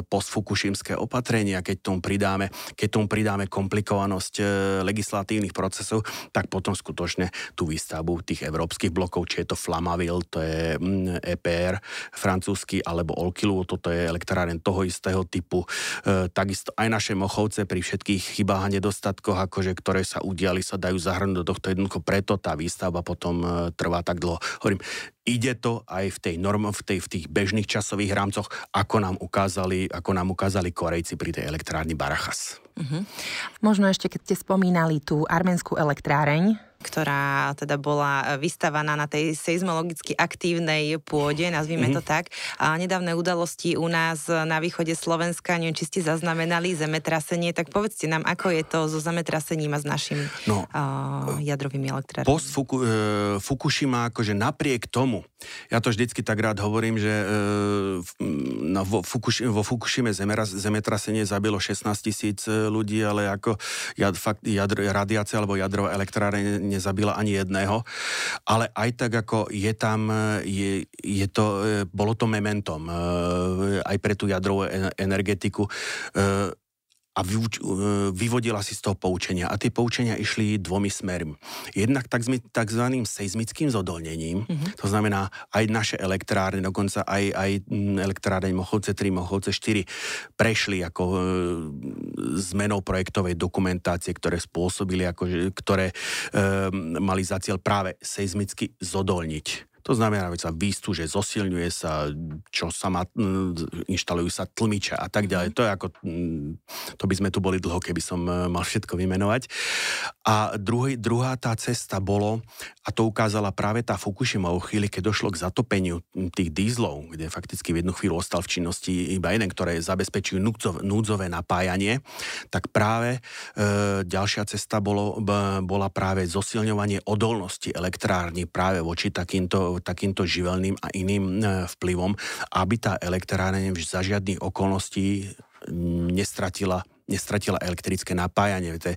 postfukušimské opatrenia, keď tomu pridáme, keď tomu pridáme komplikovanosť e, legislatívnych procesov, tak potom skutočne tú výstavbu tých európskych blokov, či je to Flamaville, to je mm, EPR francúzsky, alebo Olkilu, toto je elektráren toho istého typu. E, takisto aj naše Mochovce pri všetkých chybách a nedostatkoch, akože, ktoré sa udiali, sa dajú zahrnúť do tohto jednoducho, preto tá výstavba potom e, trvá tak dlho. Hovorím, ide to aj v tej norm, v, tej, v tých bežných časových rámcoch, ako nám ukázali, ako nám ukázali Korejci pri tej elektrárni Barachas. Uh-huh. Možno ešte, keď ste spomínali tú arménskú elektráreň, ktorá teda bola vystavaná na tej seizmologicky aktívnej pôde, nazvime mm-hmm. to tak. A nedávne udalosti u nás na východe Slovenska, neviem, či ste zaznamenali zemetrasenie, tak povedzte nám, ako je to so zemetrasením a s našimi no, uh, jadrovými elektrárnymi. Post Fuku, uh, Fukushima, akože napriek tomu, ja to vždycky tak rád hovorím, že uh, no, vo, Fukushi, vo Fukushime zemetrasenie zabilo 16 tisíc ľudí, ale ako jad, fakt, jadr, radiácia alebo jadrová elektráreň nezabila ani jedného, ale aj tak ako je tam, je, je to, bolo to mementom eh, aj pre tú jadrovú energetiku. Eh, a e, vyvodila si z toho poučenia. A tie poučenia išli dvomi smermi. Jednak tzv. seizmickým zodolnením, mm-hmm. to znamená aj naše elektrárne, dokonca aj, aj elektrárne Mochovce 3, Mochovce 4 prešli ako e, zmenou projektovej dokumentácie, ktoré spôsobili, ako, ktoré e, mali za cieľ práve seizmicky zodolniť to znamená, že sa výstuže, zosilňuje sa, čo sa má, inštalujú sa tlmiče a tak ďalej. Mhm. To je ako, to by sme tu boli dlho, keby som e, mal všetko vymenovať. A druhý, druhá tá cesta bolo, a to ukázala práve tá Fukushima o chvíli, keď došlo k zatopeniu tých dízlov, kde fakticky v jednu chvíľu ostal v činnosti iba jeden, ktoré zabezpečujú núdzové, núdzové napájanie, tak práve e, ďalšia cesta bolo, b, bola práve zosilňovanie odolnosti elektrárny práve voči takýmto takýmto živelným a iným e, vplyvom, aby tá elektráreň za žiadnych okolností nestratila nestratila elektrické napájanie. E,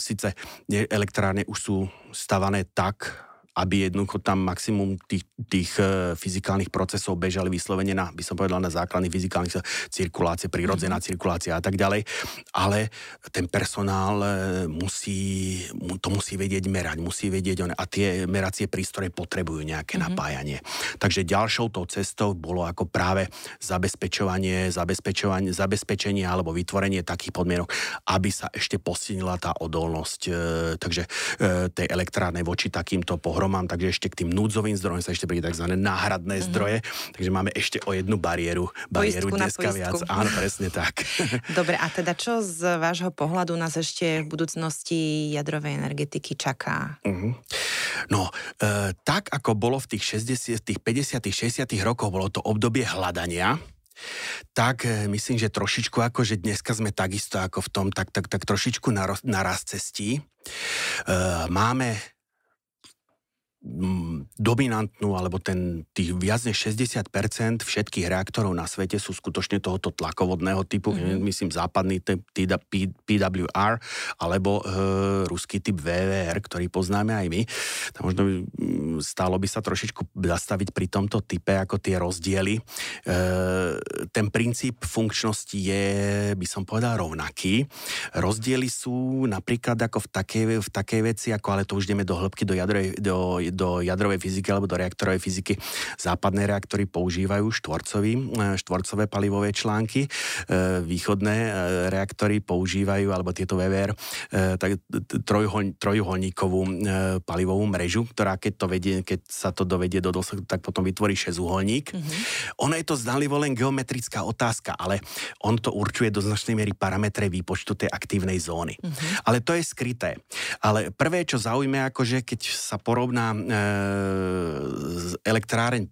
síce elektrárne už sú stavané tak, aby jednoducho tam maximum tých, tých e, fyzikálnych procesov bežali vyslovene na, by som povedal, na základných fyzikálnych cirkulácie, prirodzená mm-hmm. cirkulácia a tak ďalej. Ale ten personál e, musí, to musí vedieť merať, musí vedieť a tie meracie prístroje potrebujú nejaké mm-hmm. napájanie. Takže ďalšou tou cestou bolo ako práve zabezpečovanie, zabezpečovanie, zabezpečenie alebo vytvorenie takých podmienok, aby sa ešte posilnila tá odolnosť e, takže tej elektrárnej voči takýmto pohromám, takže ešte k tým núdzovým zdrojom sa ešte príde tzv. náhradné mm-hmm. zdroje, takže máme ešte o jednu bariéru, bariéru poistku dneska viac. Áno, presne tak. Dobre, a teda čo z vášho pohľadu nás ešte v budúcnosti jadrovej energetiky čaká? Mm-hmm. No, e, tak ako bolo v tých 60., 50., 60. rokoch, bolo to obdobie hľadania, tak e, myslím, že trošičku ako, že dneska sme takisto ako v tom, tak, tak, tak trošičku naraz cestí. E, máme dominantnú, alebo ten, tých viac než 60% všetkých reaktorov na svete sú skutočne tohoto tlakovodného typu, mm-hmm. myslím západný typ PWR, alebo e, ruský typ VVR, ktorý poznáme aj my. Tam možno stálo by sa trošičku zastaviť pri tomto type, ako tie rozdiely. E, ten princíp funkčnosti je, by som povedal, rovnaký. Rozdiely sú napríklad ako v takej, v takej veci, ako ale to už ideme do hĺbky, do jadrovej, do, do jadrovej fyziky alebo do reaktorovej fyziky. Západné reaktory používajú štvorcový, e, štvorcové palivové články, e, východné e, reaktory používajú, alebo tieto VVR, tak trojuholníkovú palivovú mrežu, ktorá keď, to vedie, keď sa to dovedie do dosledku, tak potom vytvorí šesťuholník. Mm-hmm. Ono je to zdanlivo len geometrická otázka, ale on to určuje do značnej miery parametre výpočtu tej aktívnej zóny. Mm-hmm. Ale to je skryté. Ale prvé, čo zaujíme, akože keď sa porovná elektráreň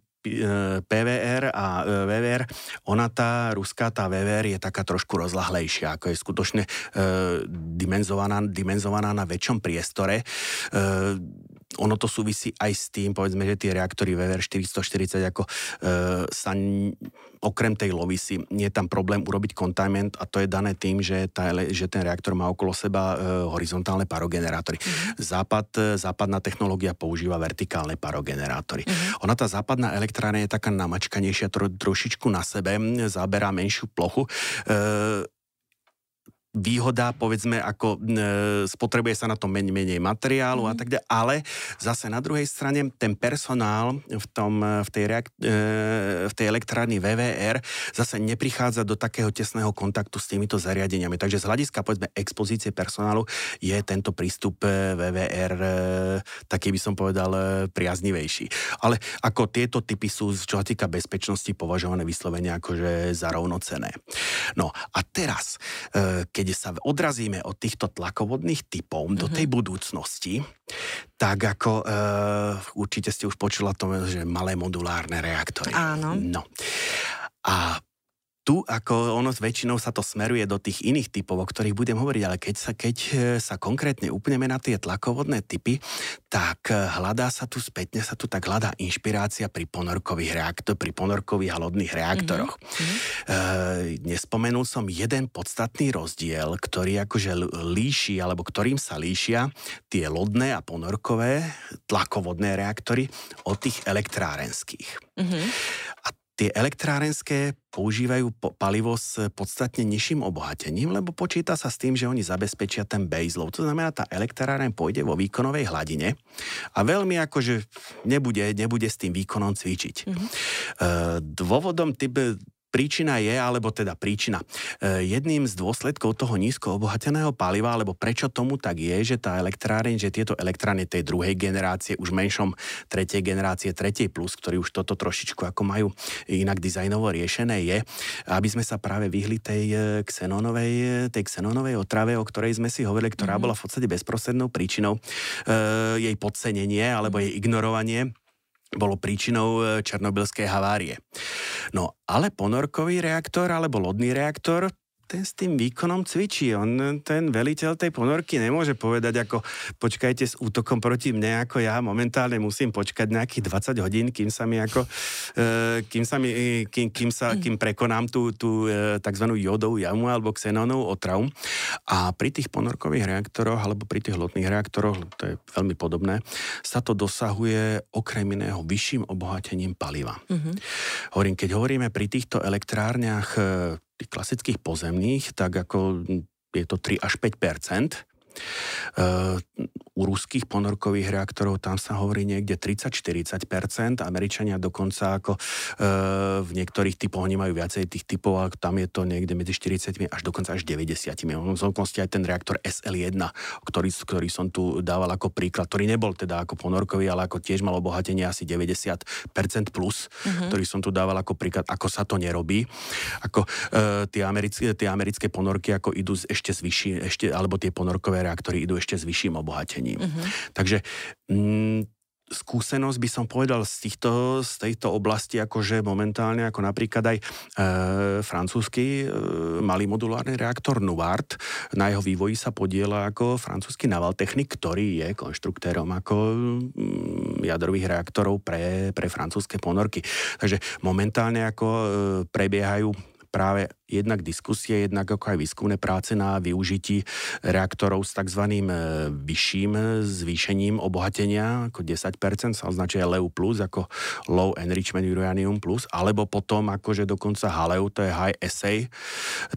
PVR a e, VVR, ona tá ruská, tá VVR je taká trošku rozlahlejšia, ako je skutočne e, dimenzovaná, dimenzovaná na väčšom priestore. E, ono to súvisí aj s tým, povedzme, že tie reaktory VVR 440 ako e, sa okrem tej lovisy je tam problém urobiť containment a to je dané tým, že, tá, že ten reaktor má okolo seba e, horizontálne parogenerátory. Mm-hmm. Západ, e, západná technológia používa vertikálne parogenerátory. Mm-hmm. Ona tá západná elektrárna je taká namačkanejšia, tro, trošičku na sebe, zaberá menšiu plochu. E, výhoda, povedzme, ako e, spotrebuje sa na to menej, menej materiálu mm. a mhm. tak ďalej, ale zase na druhej strane ten personál v, tom, v, tej, reak, e, v tej elektrárni VVR zase neprichádza do takého tesného kontaktu s týmito zariadeniami. Takže z hľadiska, povedzme, expozície personálu je tento prístup e, VVR e, taký by som povedal e, priaznivejší. Ale ako tieto typy sú, čo sa týka bezpečnosti, považované vyslovene akože za rovnocené. No a teraz, e, keď keď sa odrazíme od týchto tlakovodných typov mm-hmm. do tej mhm. budúcnosti, tak ako e, určite ste už počula to, že malé modulárne reaktory. Áno. No. A tu ako ono väčšinou sa to smeruje do tých iných typov, o ktorých budem hovoriť, ale keď sa, keď e, sa konkrétne upneme na tie tlakovodné typy, tak e, hľadá sa tu spätne, sa tu tak hľadá inšpirácia pri ponorkových reaktoroch, pri ponorkových a lodných reaktoroch. Mm-hmm. E, nespomenul som jeden podstatný rozdiel, ktorý akože líši, alebo ktorým sa líšia tie lodné a ponorkové tlakovodné reaktory od tých elektrárenských. Mm-hmm. A tie elektrárenské používajú palivo s podstatne nižším obohatením, lebo počíta sa s tým, že oni zabezpečia ten baseload. To znamená, tá elektráren pôjde vo výkonovej hladine a veľmi akože nebude, nebude s tým výkonom cvičiť. Mm-hmm. Dôvodom typ, Príčina je, alebo teda príčina, e, jedným z dôsledkov toho nízko obohateného paliva, alebo prečo tomu tak je, že tá elektráreň, že tieto elektrárne tej druhej generácie, už menšom tretej generácie, tretej plus, ktorí už toto trošičku ako majú inak dizajnovo riešené, je, aby sme sa práve vyhli tej xenónovej, e, tej xenónovej otrave, o ktorej sme si hovorili, ktorá mm-hmm. bola v podstate bezprostrednou príčinou e, jej podcenenie alebo jej ignorovanie bolo príčinou e, černobylskej havárie. No ale ponorkový reaktor alebo lodný reaktor ten s tým výkonom cvičí. On, ten veliteľ tej ponorky nemôže povedať ako počkajte s útokom proti mne, ako ja momentálne musím počkať nejakých 20 hodín, kým sa mi ako, e, kým sa mi, kým, kým sa, kým prekonám tú, tú e, tzv. jodovú jamu alebo xenonovú otravu. A pri tých ponorkových reaktoroch alebo pri tých lotných reaktoroch, to je veľmi podobné, sa to dosahuje okrem iného vyšším obohatením paliva. Mm-hmm. Hovorím, keď hovoríme pri týchto elektrárniach e, tých klasických pozemných, tak ako je to 3 až 5 u ruských ponorkových reaktorov tam sa hovorí niekde 30-40%, Američania dokonca ako e, v niektorých typoch, oni majú viacej tých typov, a tam je to niekde medzi 40 až dokonca až 90. V zvonkosti aj ten reaktor SL1, ktorý, ktorý som tu dával ako príklad, ktorý nebol teda ako ponorkový, ale ako tiež mal obohatenie asi 90% plus, mm-hmm. ktorý som tu dával ako príklad, ako sa to nerobí. Ako e, tie, americké, tie americké ponorky ako idú ešte zvyši, ešte, alebo tie ponorkové reaktory idú ešte s vyšším obohatením. Uh-huh. Takže mm, skúsenosť by som povedal z, týchto, z tejto oblasti, akože momentálne, ako napríklad aj e, francúzsky e, malý modulárny reaktor Nuvart, na jeho vývoji sa podiela ako francúzsky Navaltechnik, ktorý je konštruktérom ako mm, jadrových reaktorov pre, pre francúzske ponorky. Takže momentálne ako e, prebiehajú práve jednak diskusie, jednak ako aj výskumné práce na využití reaktorov s tzv. E, vyšším zvýšením obohatenia, ako 10% sa označuje LEU+, ako Low Enrichment Uranium+, alebo potom akože dokonca HALEU, to je High Assay,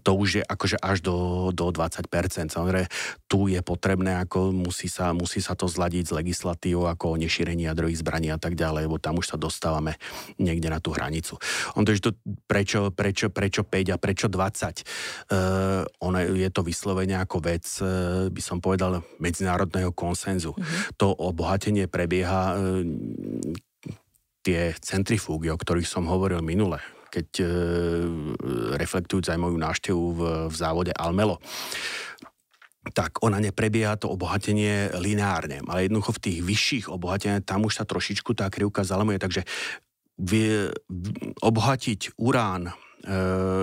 to už je akože až do, do 20%. Samozrejme, tu je potrebné, ako musí sa, musí sa to zladiť s legislatívou, ako o nešírení jadrových zbraní a tak ďalej, lebo tam už sa dostávame niekde na tú hranicu. On to, to prečo, prečo, prečo 5 a prečo 20? Uh, ono je to vyslovene ako vec, uh, by som povedal, medzinárodného konsenzu. Mm-hmm. To obohatenie prebieha uh, tie centrifúgy, o ktorých som hovoril minule, keď uh, reflektujúc aj moju návštevu v, v závode Almelo tak ona neprebieha to obohatenie lineárne, ale jednoducho v tých vyšších obohateniach tam už sa trošičku tá krivka zalamuje, takže vie obohatiť urán E,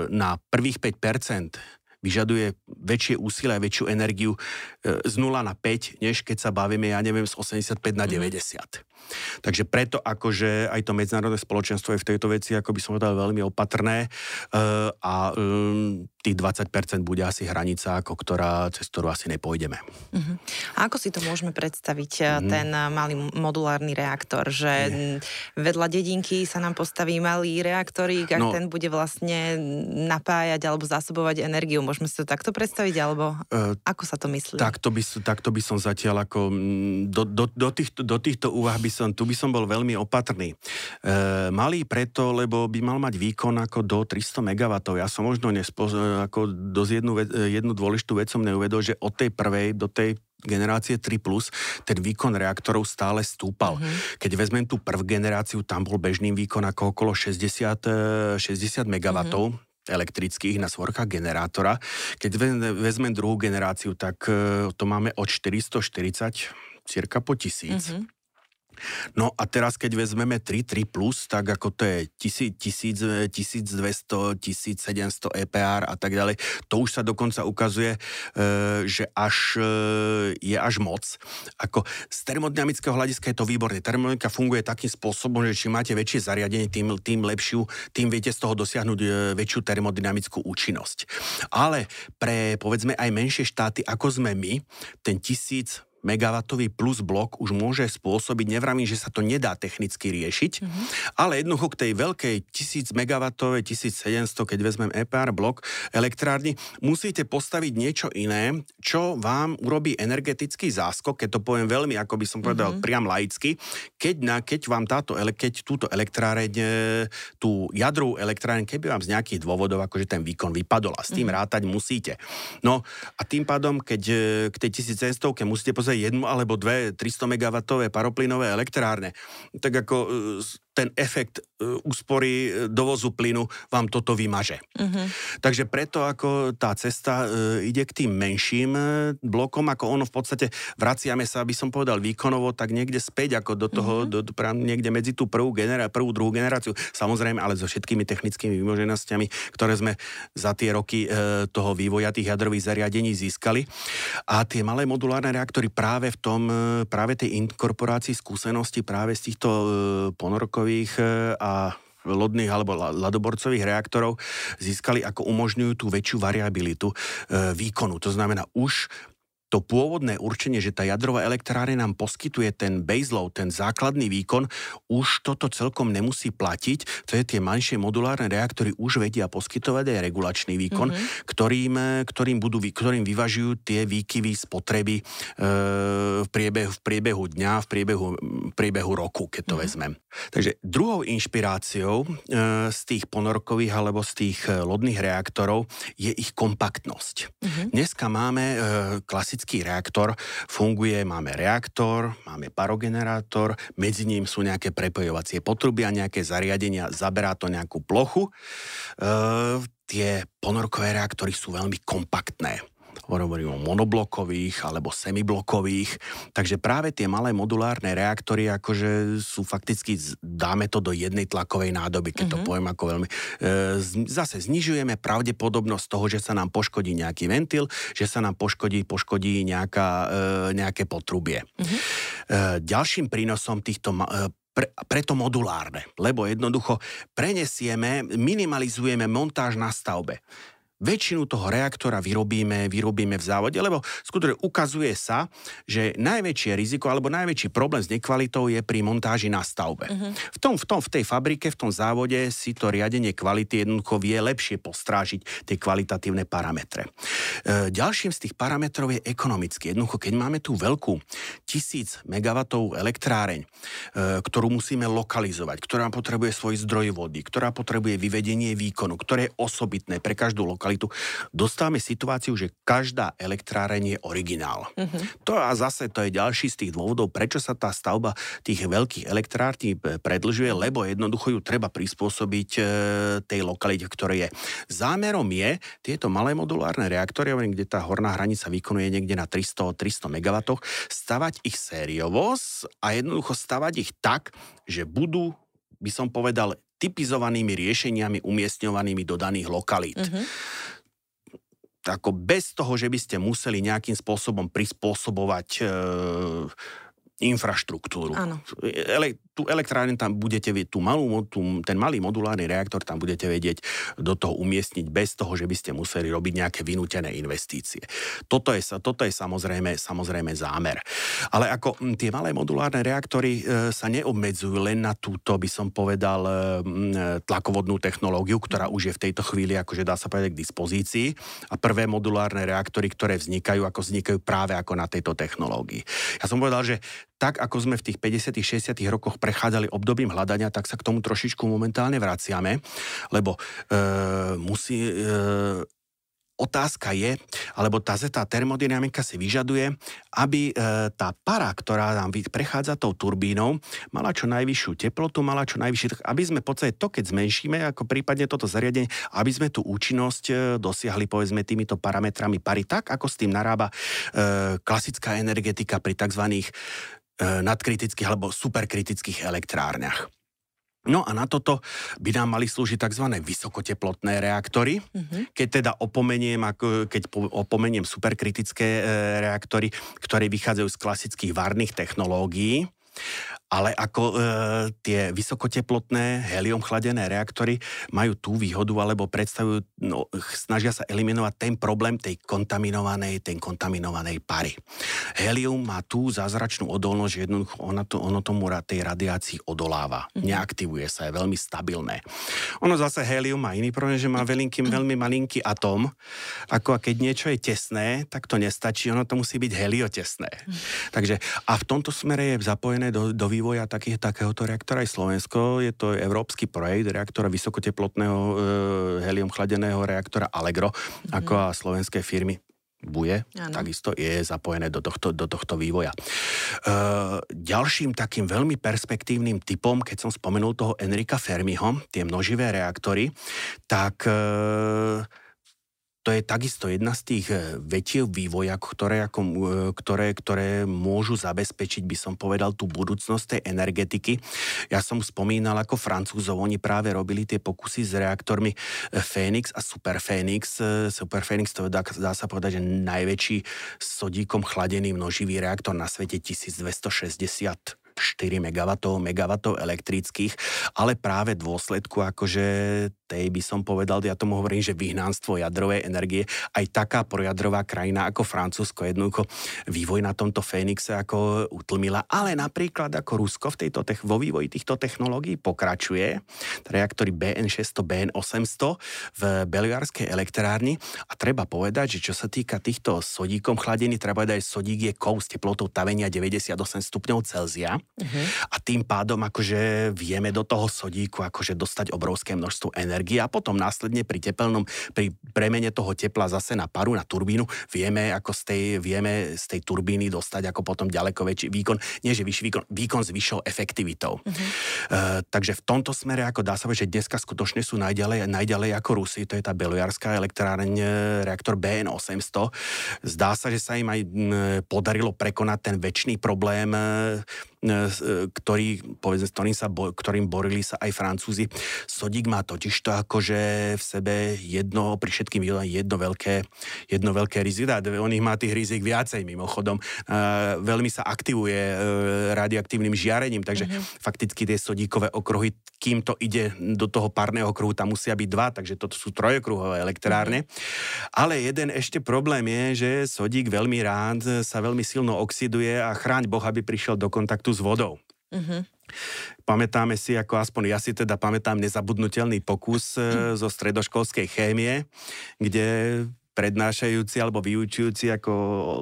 na prvých 5% vyžaduje väčšie úsilie a väčšiu energiu e, z 0 na 5, než keď sa bavíme, ja neviem, z 85 na 90. Mm. Takže preto akože aj to medzinárodné spoločenstvo je v tejto veci, ako by som povedal, veľmi opatrné uh, a um, tých 20% bude asi hranica, ako ktorá, cez ktorú asi nepôjdeme. Uh-huh. A ako si to môžeme predstaviť, uh-huh. ten malý modulárny reaktor, že Nie. vedľa dedinky sa nám postaví malý reaktorík a no, ten bude vlastne napájať alebo zásobovať energiu. Môžeme si to takto predstaviť, alebo uh, ako sa to myslí? Takto by, takto by som zatiaľ ako do, do, do, týchto, do týchto úvah by som, tu by som bol veľmi opatrný. E, malý preto, lebo by mal mať výkon ako do 300 MW. Ja som možno nespo, ako dosť jednu, jednu dôležitú vec som neuvedol, že od tej prvej do tej generácie 3+, ten výkon reaktorov stále stúpal. Mm-hmm. Keď vezmem tú prvú generáciu, tam bol bežný výkon ako okolo 60, 60 MW. Mm-hmm elektrických na svorkách generátora. Keď vezmem druhú generáciu, tak e, to máme od 440 cirka po tisíc. Mm-hmm. No a teraz, keď vezmeme 3, 3+, plus, tak ako to je 1000, 1200, 1700 EPR a tak ďalej, to už sa dokonca ukazuje, e, že až, e, je až moc. Ako z termodynamického hľadiska je to výborné. Termodynamika funguje takým spôsobom, že čím máte väčšie zariadenie, tým, tým lepšiu, tým viete z toho dosiahnuť e, väčšiu termodynamickú účinnosť. Ale pre, povedzme, aj menšie štáty, ako sme my, ten 1000, megawattový plus blok už môže spôsobiť, nevramím, že sa to nedá technicky riešiť, mm-hmm. ale jednoducho k tej veľkej 1000 megawattovej, 1700, keď vezmem EPR blok elektrárny, musíte postaviť niečo iné, čo vám urobí energetický záskok, keď to poviem veľmi, ako by som povedal, mm-hmm. priam laicky, keď, na, keď vám táto, keď túto elektráreň, tú jadru elektráreň, keby vám z nejakých dôvodov, akože ten výkon vypadol a s tým mm-hmm. rátať musíte. No a tým pádom, keď eh, k tej 1700 musíte pozrieť jednu alebo dve 300 MW paroplynové elektrárne, tak ako ten efekt e, úspory e, dovozu plynu vám toto vymaže. Uh-huh. Takže preto ako tá cesta e, ide k tým menším blokom, ako ono v podstate vraciame sa, aby som povedal výkonovo, tak niekde späť ako do toho, uh-huh. do, do, niekde medzi tú prvú, genera- prvú, druhú generáciu, samozrejme, ale so všetkými technickými vymoženostiami, ktoré sme za tie roky e, toho vývoja tých jadrových zariadení získali. A tie malé modulárne reaktory práve v tom, práve tej inkorporácii skúsenosti práve z týchto e, ponorkov jadrových e, a lodných alebo ladoborcových reaktorov získali ako umožňujú tú väčšiu variabilitu e, výkonu. To znamená, už to pôvodné určenie, že tá jadrová elektráreň nám poskytuje ten baseload, ten základný výkon, už toto celkom nemusí platiť. To je tie manšie modulárne reaktory už vedia poskytovať aj regulačný výkon, mm-hmm. ktorým, ktorým, budú, ktorým vyvažujú tie výkyvy spotreby e, v, priebehu, v priebehu dňa, v priebehu, v priebehu roku, keď to mm-hmm. vezmem. Takže druhou inšpiráciou e, z tých ponorkových alebo z tých e, lodných reaktorov je ich kompaktnosť. Mm-hmm. Dneska máme e, klasické klasický reaktor funguje, máme reaktor, máme parogenerátor, medzi ním sú nejaké prepojovacie potrubia, nejaké zariadenia, zaberá to nejakú plochu. E, tie ponorkové reaktory sú veľmi kompaktné hovorím o monoblokových alebo semiblokových. Takže práve tie malé modulárne reaktory akože sú fakticky, dáme to do jednej tlakovej nádoby, keď mm-hmm. to mhm. poviem ako veľmi... E, zase znižujeme pravdepodobnosť toho, že sa nám poškodí nejaký ventil, že sa nám poškodí, poškodí nejaká, e, nejaké potrubie. Mm-hmm. E, ďalším prínosom týchto e, pre, preto modulárne, lebo jednoducho prenesieme, minimalizujeme montáž na stavbe väčšinu toho reaktora vyrobíme, vyrobíme v závode, lebo skutočne ukazuje sa, že najväčšie riziko alebo najväčší problém s nekvalitou je pri montáži na stavbe. Uh-huh. V, tom, v, tom, v tej fabrike, v tom závode si to riadenie kvality jednoducho vie lepšie postrážiť tie kvalitatívne parametre. E, ďalším z tých parametrov je ekonomicky. Jednoducho, keď máme tú veľkú 1000 MW elektráreň, e, ktorú musíme lokalizovať, ktorá potrebuje svoj zdroj vody, ktorá potrebuje vyvedenie výkonu, ktoré je osobitné pre každú lokalitu, dostávame situáciu, že každá elektráreň je originál. Uh-huh. To a zase to je ďalší z tých dôvodov, prečo sa tá stavba tých veľkých elektrární predlžuje, lebo jednoducho ju treba prispôsobiť e, tej lokalite, v ktorej je. Zámerom je tieto malé modulárne reaktory, kde tá horná hranica výkonu je niekde na 300-300 MW, stavať ich sériovo a jednoducho stavať ich tak, že budú by som povedal, typizovanými riešeniami umiestňovanými do daných lokalít. Mm-hmm. Ako bez toho, že by ste museli nejakým spôsobom prispôsobovať e, infraštruktúru. Áno. Ele, tú elektrárne tam budete, tú malú, tú, ten malý modulárny reaktor tam budete vedieť do toho umiestniť bez toho, že by ste museli robiť nejaké vynútené investície. Toto je, toto je samozrejme, samozrejme zámer. Ale ako tie malé modulárne reaktory e, sa neobmedzujú len na túto, by som povedal, e, tlakovodnú technológiu, ktorá už je v tejto chvíli, akože dá sa povedať, k dispozícii. A prvé modulárne reaktory, ktoré vznikajú, ako vznikajú práve ako na tejto technológii. Ja som povedal, že tak ako sme v tých 50 60 rokoch prechádzali obdobím hľadania, tak sa k tomu trošičku momentálne vraciame, lebo e, musí... E, otázka je, alebo tá, tá termodynamika si vyžaduje, aby e, tá para, ktorá nám prechádza tou turbínou, mala čo najvyššiu teplotu, mala čo najvyšší, aby sme podstate to, keď zmenšíme, ako prípadne toto zariadenie, aby sme tú účinnosť e, dosiahli, povedzme, týmito parametrami pary, tak ako s tým narába e, klasická energetika pri tzv. E, nadkritických alebo superkritických elektrárniach. No a na toto by nám mali slúžiť tzv. vysokoteplotné reaktory. Mm-hmm. Keď teda opomeniem, ako, keď opomeniem superkritické e, reaktory, ktoré vychádzajú z klasických varných technológií, ale ako e, tie vysokoteplotné helium chladené reaktory majú tú výhodu alebo predstavujú, no, snažia sa eliminovať ten problém tej kontaminovanej, tej kontaminovanej pary. Helium má tú zázračnú odolnosť, že jednoducho ono, to, ono tomu tej radiácii odoláva. Mm-hmm. Neaktivuje sa, je veľmi stabilné. Ono zase helium má iný problém, že má veľký, veľmi malinký atóm. Ako a keď niečo je tesné, tak to nestačí, ono to musí byť heliotesné. Mm-hmm. Takže a v tomto smere je zapojené do, do vývoja takých, takéhoto reaktora aj Slovensko. Je to európsky projekt reaktora vysokoteplotného e, helium chladeného reaktora Allegro, mm-hmm. ako a slovenské firmy buje, ano. takisto je zapojené do tohto, do tohto vývoja. E, ďalším takým veľmi perspektívnym typom, keď som spomenul toho Enrika Fermiho, tie množivé reaktory, tak e, to je takisto jedna z tých e, vetiev vývoja, ktoré, ako, e, ktoré, ktoré môžu zabezpečiť, by som povedal, tú budúcnosť tej energetiky. Ja som spomínal ako Francúzov, oni práve robili tie pokusy s reaktormi e, Phoenix a Super Phoenix. Super Phoenix to dá, dá sa povedať, že najväčší sodíkom chladený množivý reaktor na svete 1260 4 MW, megawatov elektrických, ale práve dôsledku akože tej by som povedal, ja tomu hovorím, že vyhnánstvo jadrovej energie, aj taká projadrová krajina ako Francúzsko jednoducho vývoj na tomto Fénixe ako utlmila, ale napríklad ako Rusko v tejto, vo vývoji týchto technológií pokračuje, reaktory BN600, BN800 v Beliarskej elektrárni. A treba povedať, že čo sa týka týchto sodíkom chladení, treba povedať, že sodík je kov s teplotou tavenia 98 stupňov Celzia. Uh-huh. a tým pádom akože vieme do toho sodíku akože dostať obrovské množstvo energie energie a potom následne pri tepelnom, pri premene toho tepla zase na paru, na turbínu, vieme ako z tej, vieme z tej turbíny dostať ako potom ďaleko väčší výkon, nie že vyšší výkon, výkon s vyššou efektivitou. Uh-huh. Uh, takže v tomto smere, ako dá sa povedať, že dneska skutočne sú najďalej, najďalej ako Rusy, to je tá Belojarská elektráreň, reaktor BN800. Zdá sa, že sa im aj podarilo prekonať ten väčší problém e, E, ktorý, povedzme, ktorým, sa, ktorým borili sa aj Francúzi. Sodík má totiž to akože v sebe jedno, pri všetkým jedno veľké, jedno veľké riziko. On ich má tých rizik viacej mimochodom. Uh, veľmi sa aktivuje uh, radioaktívnym žiarením, takže mm-hmm. fakticky tie sodíkové okruhy, kým to ide do toho párneho kruhu, tam musia byť dva, takže toto sú trojokruhové elektrárne. Mm-hmm. Ale jeden ešte problém je, že sodík veľmi rád sa veľmi silno oxiduje a chráň Boh, aby prišiel do kontaktu s vodou. Uh-huh. Pamätáme si, ako aspoň ja si teda pamätám nezabudnutelný pokus uh-huh. zo stredoškolskej chémie, kde prednášajúci alebo vyučujúci ako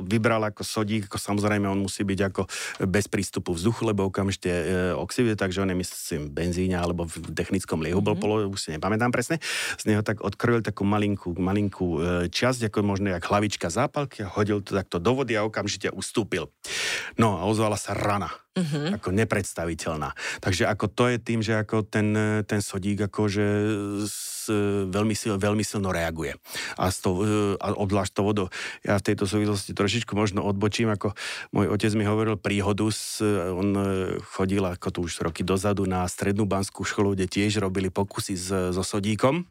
vybral ako sodík, ako samozrejme on musí byť ako bez prístupu vzduchu, lebo okamžite e, oxiduje, takže on je myslím benzíne alebo v technickom liehu mm-hmm. bol polo, už si nepamätám presne. Z neho tak odkrojil takú malinkú, malinkú e, časť, ako možno jak hlavička zápalky a hodil to takto do vody a okamžite ustúpil. No a ozvala sa rana uh-huh. ako nepredstaviteľná. Takže ako to je tým, že ako ten, ten sodík akože veľmi, sil, veľmi silno reaguje. A, s to, a odlášť to vodou. Ja v tejto súvislosti trošičku možno odbočím, ako môj otec mi hovoril príhodu, s, on chodil ako tu už roky dozadu na strednú banskú školu, kde tiež robili pokusy s, so sodíkom.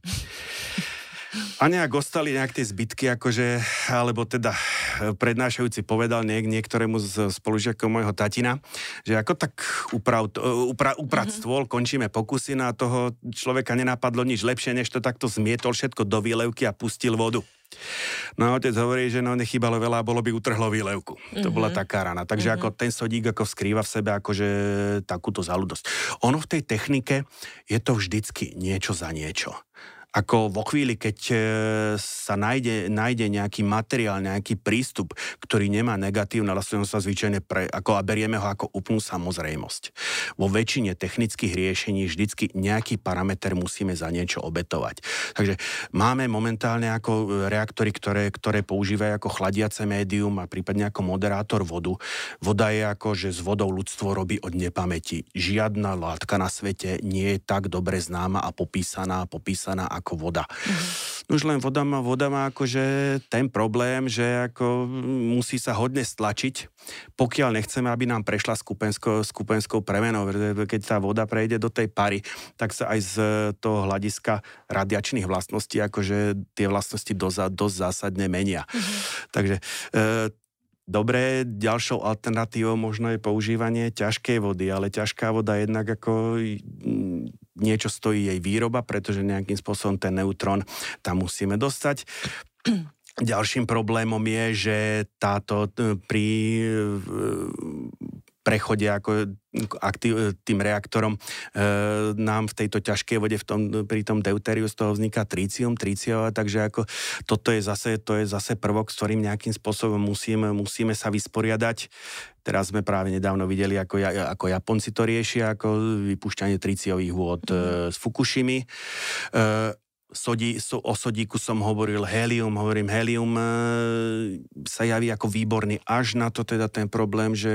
A nejak ostali nejak tie zbytky, akože, alebo teda e, prednášajúci povedal niek, niektorému z spolužiakov môjho tatina, že ako tak uprav, e, upra, uprať mm-hmm. stôl, končíme pokusy na toho človeka nenapadlo nič lepšie, než to takto zmietol všetko do výlevky a pustil vodu. No a otec hovorí, že no nechýbalo veľa, bolo by utrhlo výlevku. Mm-hmm. To bola mhm. taká rana. Takže mm-hmm. ako ten sodík ako skrýva v sebe akože takúto zaludosť. Ono v tej technike je to vždycky niečo za niečo ako vo chvíli, keď e, sa nájde, nájde nejaký materiál, nejaký prístup, ktorý nemá negatívne vlastnosť, sa zvyčajne pre, ako, a berieme ho ako úplnú samozrejmosť. Vo väčšine technických riešení vždycky nejaký parameter musíme za niečo obetovať. Takže máme momentálne ako reaktory, ktoré, ktoré používajú ako chladiace médium a prípadne ako moderátor vodu. Voda je ako, že s vodou ľudstvo robí od nepamäti. Žiadna látka na svete nie je tak dobre známa a popísaná, popísaná voda. Mm-hmm. Už len voda má, voda má akože ten problém, že ako musí sa hodne stlačiť, pokiaľ nechceme, aby nám prešla skupenskou, skupenskou premenou. Keď tá voda prejde do tej pary, tak sa aj z toho hľadiska radiačných vlastností, akože tie vlastnosti dosť, dosť zásadne menia. Mm-hmm. Takže e, Dobré, ďalšou alternatívou možno je používanie ťažkej vody, ale ťažká voda jednak ako niečo stojí jej výroba, pretože nejakým spôsobom ten neutrón tam musíme dostať. Ďalším problémom je, že táto pri prechode ako aktiv, tým reaktorom e, nám v tejto ťažkej vode v tom, pri tom deutériu z toho vzniká tricium, triciova, takže ako toto je zase, to je zase prvok, s ktorým nejakým spôsobom musíme, musíme sa vysporiadať. Teraz sme práve nedávno videli, ako, ako Japonci to riešia, ako vypúšťanie triciových vôd mm. e, z Fukushimy. E, sodí, so, o sodíku som hovoril helium, hovorím helium e, sa javí ako výborný až na to teda ten problém, že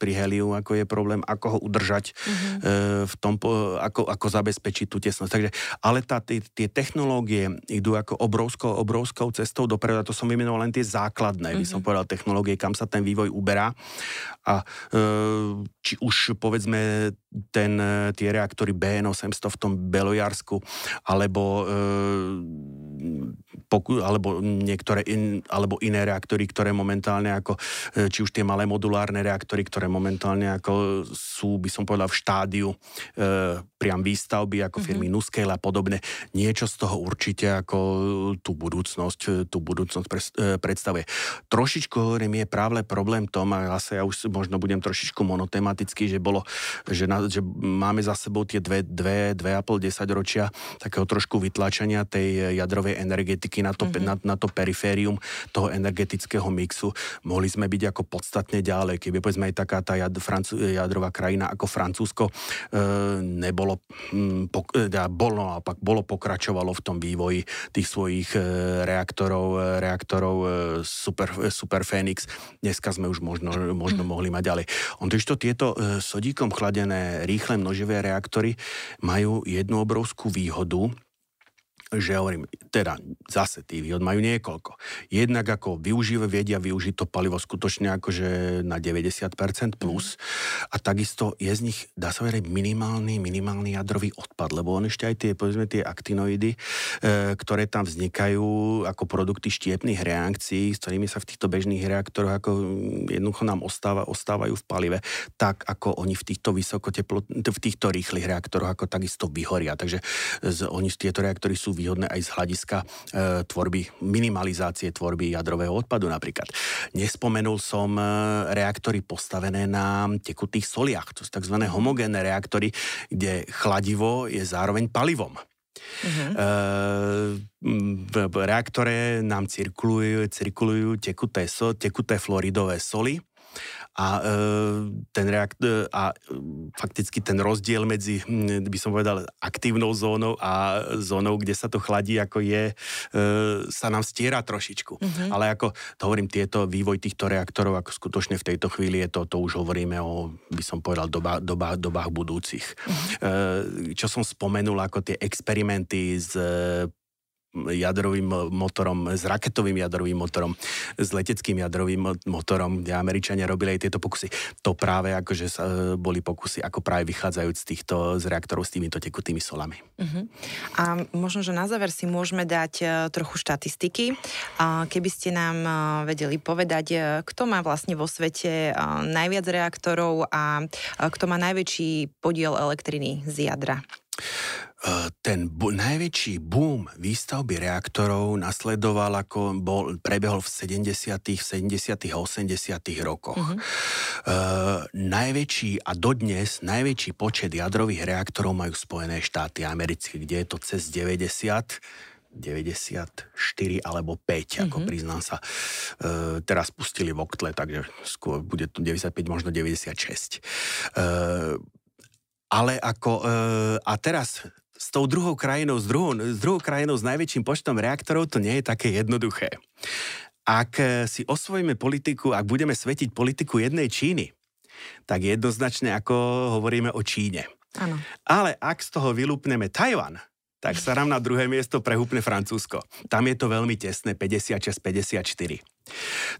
pri heliu ako je problém, ako ho udržať mm-hmm. e, v tom, ako, ako zabezpečiť tú tesnosť. Takže, ale tá, tie, tie technológie idú ako obrovskou, obrovskou cestou dopredu to som vymenoval len tie základné, mm-hmm. by som mhm. povedal, technológie, kam sa ten vývoj uberá. A e, či už povedzme ten, tie reaktory BN800 v tom Belojarsku, alebo e, Uh. Poku, alebo niektoré in, alebo iné reaktory, ktoré momentálne ako, e, či už tie malé modulárne reaktory, ktoré momentálne ako sú, by som povedal, v štádiu e, priam výstavby ako firmy mm-hmm. Nuscale a podobne. Niečo z toho určite ako tú budúcnosť, tú budúcnosť pre, e, predstavuje. Trošičku hovorím, je práve problém tom, a zase ja už možno budem trošičku monotematický, že bolo, že, na, že máme za sebou tie dve, dve, dve a pol desať ročia takého trošku vytlačania tej jadrovej energetiky na to, mm-hmm. na, na to periférium toho energetického mixu. Mohli sme byť ako podstatne ďalej, keby povedzme aj taká tá jad, Francu, jadrová krajina ako Francúzsko e, nebolo, m, po, e, bolo, naopak, bolo pokračovalo v tom vývoji tých svojich e, reaktorov, e, reaktorov e, Super, e, Super Phoenix. Dneska sme už možno, možno mm. mohli mať ďalej. On to tieto e, sodíkom chladené rýchle množivé reaktory majú jednu obrovskú výhodu, že hovorím, teda zase tí výhod majú niekoľko. Jednak ako využívajú, vedia využiť to palivo skutočne akože na 90% plus a takisto je z nich, dá sa veriť, minimálny, minimálny jadrový odpad, lebo on ešte aj tie, povedzme, tie aktinoidy, e, ktoré tam vznikajú ako produkty štiepných reakcií, s ktorými sa v týchto bežných reaktoroch ako jednoducho nám ostáva, ostávajú v palive, tak ako oni v týchto vysokoteplot, v týchto rýchlych reaktoroch ako takisto vyhoria. Takže z, oni tieto reaktory sú výhodné aj z hľadiska e, tvorby, minimalizácie tvorby jadrového odpadu napríklad. Nespomenul som e, reaktory postavené na tekutých soliach, to sú tzv. homogénne reaktory, kde chladivo je zároveň palivom. Uh-huh. v reaktore nám cirkulujú, cirkulujú tekuté, so, tekuté fluoridové soli a, e, ten reakt, e, a e, fakticky ten rozdiel medzi, by som povedal, aktívnou zónou a zónou, kde sa to chladí, ako je, sa nám stiera trošičku. Mm-hmm. Ale ako, to hovorím, tieto, vývoj týchto reaktorov, ako skutočne v tejto chvíli je to, to už hovoríme o, by som povedal, doba, doba, dobách budúcich. Mm-hmm. Čo som spomenul, ako tie experimenty s jadrovým motorom, s raketovým jadrovým motorom, s leteckým jadrovým motorom, kde Američania robili aj tieto pokusy. To práve akože sa, e, boli pokusy, ako práve vychádzajúc z týchto z reaktorov s týmito tekutými solami. Uh-huh. A možno, že na záver si môžeme dať e, trochu štatistiky. Keby ste nám e, vedeli povedať, kto má vlastne vo svete najviac reaktorov a kto má najväčší podiel elektriny z jadra. Eh, ten bu- najväčší boom výstavby reaktorov nasledoval, ako bol, prebehol v 70., 70. a 80. rokoch. Mm-hmm. Uh, najväčší a dodnes najväčší počet jadrových reaktorov majú Spojené štáty americké, kde je to cez 90 94 alebo 5, mm-hmm. ako mhm. priznám sa. E, teraz pustili v oktle, takže skôr bude to 95, možno 96. E, ale ako... E, a teraz s tou druhou krajinou, s druhou, s druhou krajinou s najväčším počtom reaktorov, to nie je také jednoduché. Ak e, si osvojíme politiku, ak budeme svetiť politiku jednej Číny, tak jednoznačne ako hovoríme o Číne. Ano. Ale ak z toho vylúpneme Tajvan, tak sa nám na druhé miesto prehúpne Francúzsko. Tam je to veľmi tesné, 56-54.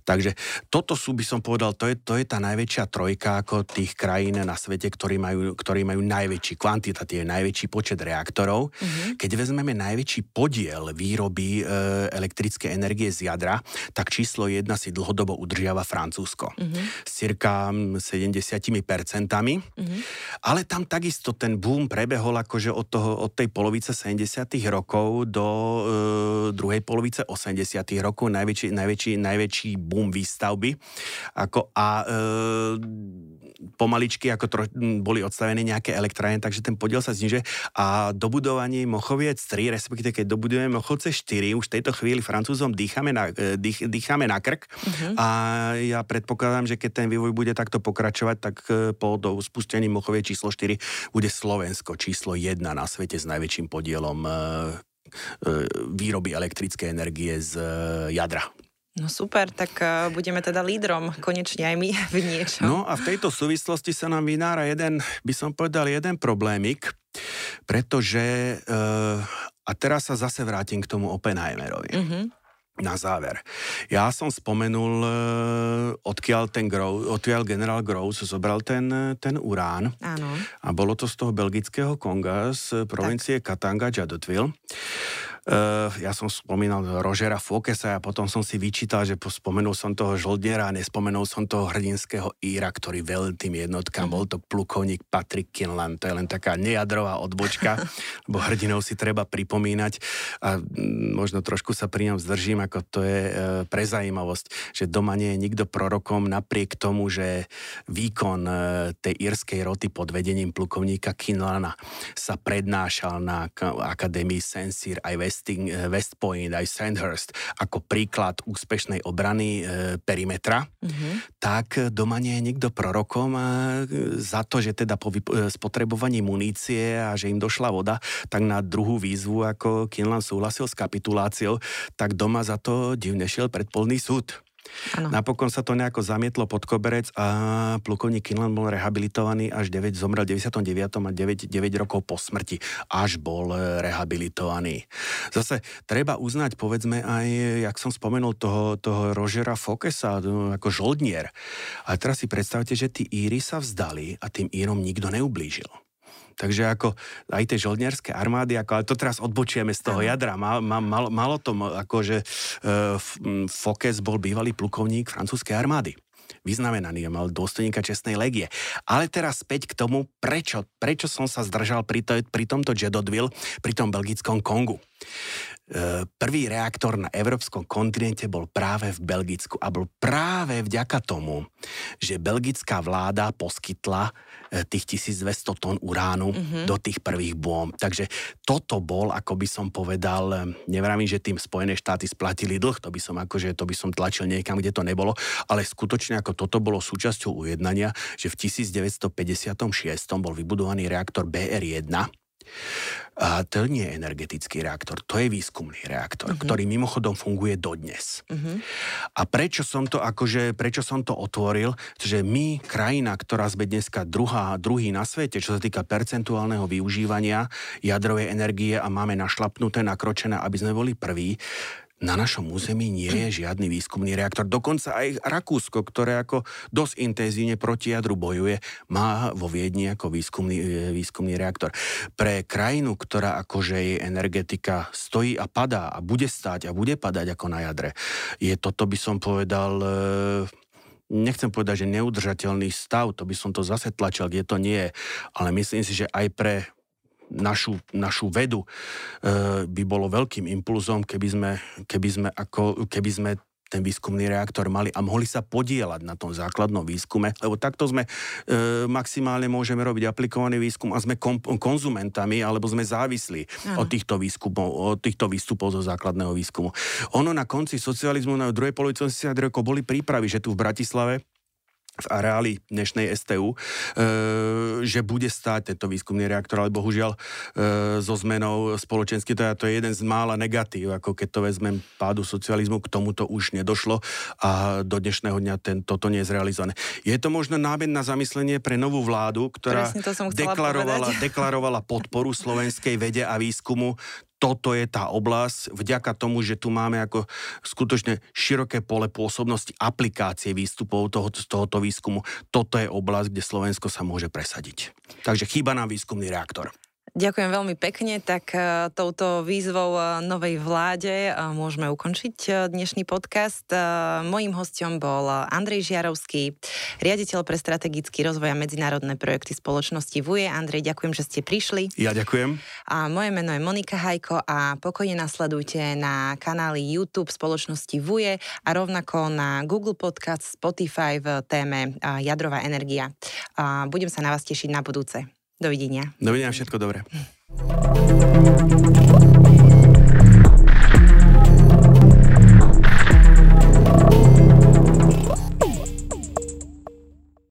Takže toto sú, by som povedal, to je, to je tá najväčšia trojka ako tých krajín na svete, ktorí majú, ktorí majú najväčší kvantitatívne, najväčší počet reaktorov. Mm-hmm. Keď vezmeme najväčší podiel výroby e, elektrické energie z jadra, tak číslo jedna si dlhodobo udržiava Francúzsko. Mm-hmm. S cirka 70 percentami. Mm-hmm. Ale tam takisto ten boom prebehol akože od, toho, od tej polovice 70 rokov do e, druhej polovice 80 rokov. Najväčší, najväčší, najväčší najväčší boom výstavby. Ako, a e, pomaličky ako tro, boli odstavené nejaké elektrárne, takže ten podiel sa znižuje. A dobudovanie Mochoviec 3, respektíve keď dobudujeme Mochovce 4, už v tejto chvíli Francúzom dýchame na, e, dých, dýchame na krk uh-huh. a ja predpokladám, že keď ten vývoj bude takto pokračovať, tak e, po do spustení Mochovie číslo 4 bude Slovensko číslo 1 na svete s najväčším podielom e, výroby elektrickej energie z jadra. No super, tak uh, budeme teda lídrom konečne aj my v niečom. No a v tejto súvislosti sa nám vynára jeden, by som povedal, jeden problémik, pretože, uh, a teraz sa zase vrátim k tomu Oppenheimerovi. Mm-hmm na záver. Ja som spomenul, odkiaľ, ten Grow, odkiaľ generál Groves zobral ten, ten urán. Áno. A bolo to z toho belgického Konga, z provincie tak. Katanga, Jadotville. Uh, ja som spomínal Rožera Fokesa a potom som si vyčítal, že spomenul som toho žoldniera a nespomenul som toho hrdinského Íra, ktorý velil tým jednotkám. Mm. Bol to plukovník Patrick Kinlan. To je len taká nejadrová odbočka, lebo hrdinov si treba pripomínať a možno trošku sa pri ňom zdržím, ako to je uh, pre zaujímavosť, že doma nie je nikto prorokom napriek tomu, že výkon uh, tej írskej roty pod vedením plukovníka Kinlana sa prednášal na Akadémii Sensir aj West Westing, eh, West Point, aj Sandhurst ako príklad úspešnej obrany e, perimetra, mm-hmm. tak doma nie je nikto prorokom a za to, že teda po vyp- eh, spotrebovaní munície a že im došla voda, tak na druhú výzvu, ako Kinlan súhlasil s kapituláciou, tak doma za to divne šiel predpolný súd. Ano. Napokon sa to nejako zamietlo pod koberec a plukovník Kinlan bol rehabilitovaný až 9, zomrel v 99. a 9, 9 rokov po smrti. Až bol rehabilitovaný. Zase treba uznať, povedzme aj, jak som spomenul, toho, toho Rogera Fokesa no, ako žoldnier. A teraz si predstavte, že tí Íry sa vzdali a tým Írom nikto neublížil. Takže ako aj tie žoldniarské armády, ako, ale to teraz odbočieme z toho jadra. Mal, mal, mal, malo to, ako že uh, Fokes bol bývalý plukovník francúzskej armády vyznamenaný mal dôstojníka čestnej legie. Ale teraz späť k tomu, prečo, prečo som sa zdržal pri, to, pri tomto Jedodville, pri tom belgickom Kongu. E, prvý reaktor na európskom kontinente bol práve v Belgicku a bol práve vďaka tomu, že belgická vláda poskytla e, tých 1200 tón uránu mm-hmm. do tých prvých bôm. Takže toto bol, ako by som povedal, e, nevravím, že tým Spojené štáty splatili dlh, to by som akože, to by som tlačil niekam, kde to nebolo, ale skutočne ako toto bolo súčasťou ujednania, že v 1956 bol vybudovaný reaktor BR-1, a to nie je energetický reaktor, to je výskumný reaktor, uh-huh. ktorý mimochodom funguje dodnes. Uh-huh. A prečo som to akože, prečo som to otvoril? Že my, krajina, ktorá sme dneska druhá, druhý na svete, čo sa týka percentuálneho využívania jadrovej energie a máme našlapnuté, nakročené, aby sme boli prví, na našom území nie je žiadny výskumný reaktor. Dokonca aj Rakúsko, ktoré ako dosť intenzívne proti jadru bojuje, má vo Viedni ako výskumný, e, výskumný reaktor. Pre krajinu, ktorá akože jej energetika stojí a padá a bude stáť a bude padať ako na jadre, je toto by som povedal e, nechcem povedať, že neudržateľný stav, to by som to zase tlačil, kde to nie je, ale myslím si, že aj pre našu, našu vedu e, by bolo veľkým impulzom, keby sme, keby sme, ako, keby sme ten výskumný reaktor mali a mohli sa podielať na tom základnom výskume, lebo takto sme e, maximálne môžeme robiť aplikovaný výskum a sme kom, konzumentami alebo sme závislí od týchto, výskumov, od týchto výstupov zo základného výskumu. Ono na konci socializmu na druhej polovici 80 rokov boli prípravy, že tu v Bratislave v areáli dnešnej STU, e, že bude stáť tento výskumný reaktor, ale bohužiaľ e, so zmenou spoločensky, to je, to je jeden z mála negatív, ako keď to vezmem pádu socializmu, k tomuto už nedošlo a do dnešného dňa ten, toto nie je zrealizované. Je to možno nábed na zamyslenie pre novú vládu, ktorá deklarovala, deklarovala podporu slovenskej vede a výskumu toto je tá oblasť, vďaka tomu, že tu máme ako skutočne široké pole pôsobnosti aplikácie výstupov toho, tohoto výskumu, toto je oblasť, kde Slovensko sa môže presadiť. Takže chýba nám výskumný reaktor. Ďakujem veľmi pekne, tak e, touto výzvou e, novej vláde e, môžeme ukončiť dnešný podcast. Mojím hostom bol Andrej Žiarovský, riaditeľ pre strategický rozvoj a medzinárodné projekty spoločnosti VUE. Andrej, ďakujem, že ste prišli. Ja ďakujem. A moje meno je Monika Hajko a pokojne nasledujte na kanáli YouTube spoločnosti VUE a rovnako na Google Podcast, Spotify v téme jadrová energia. Budem sa na vás tešiť na budúce. Dovidenia. Dovidenia, všetko dobré.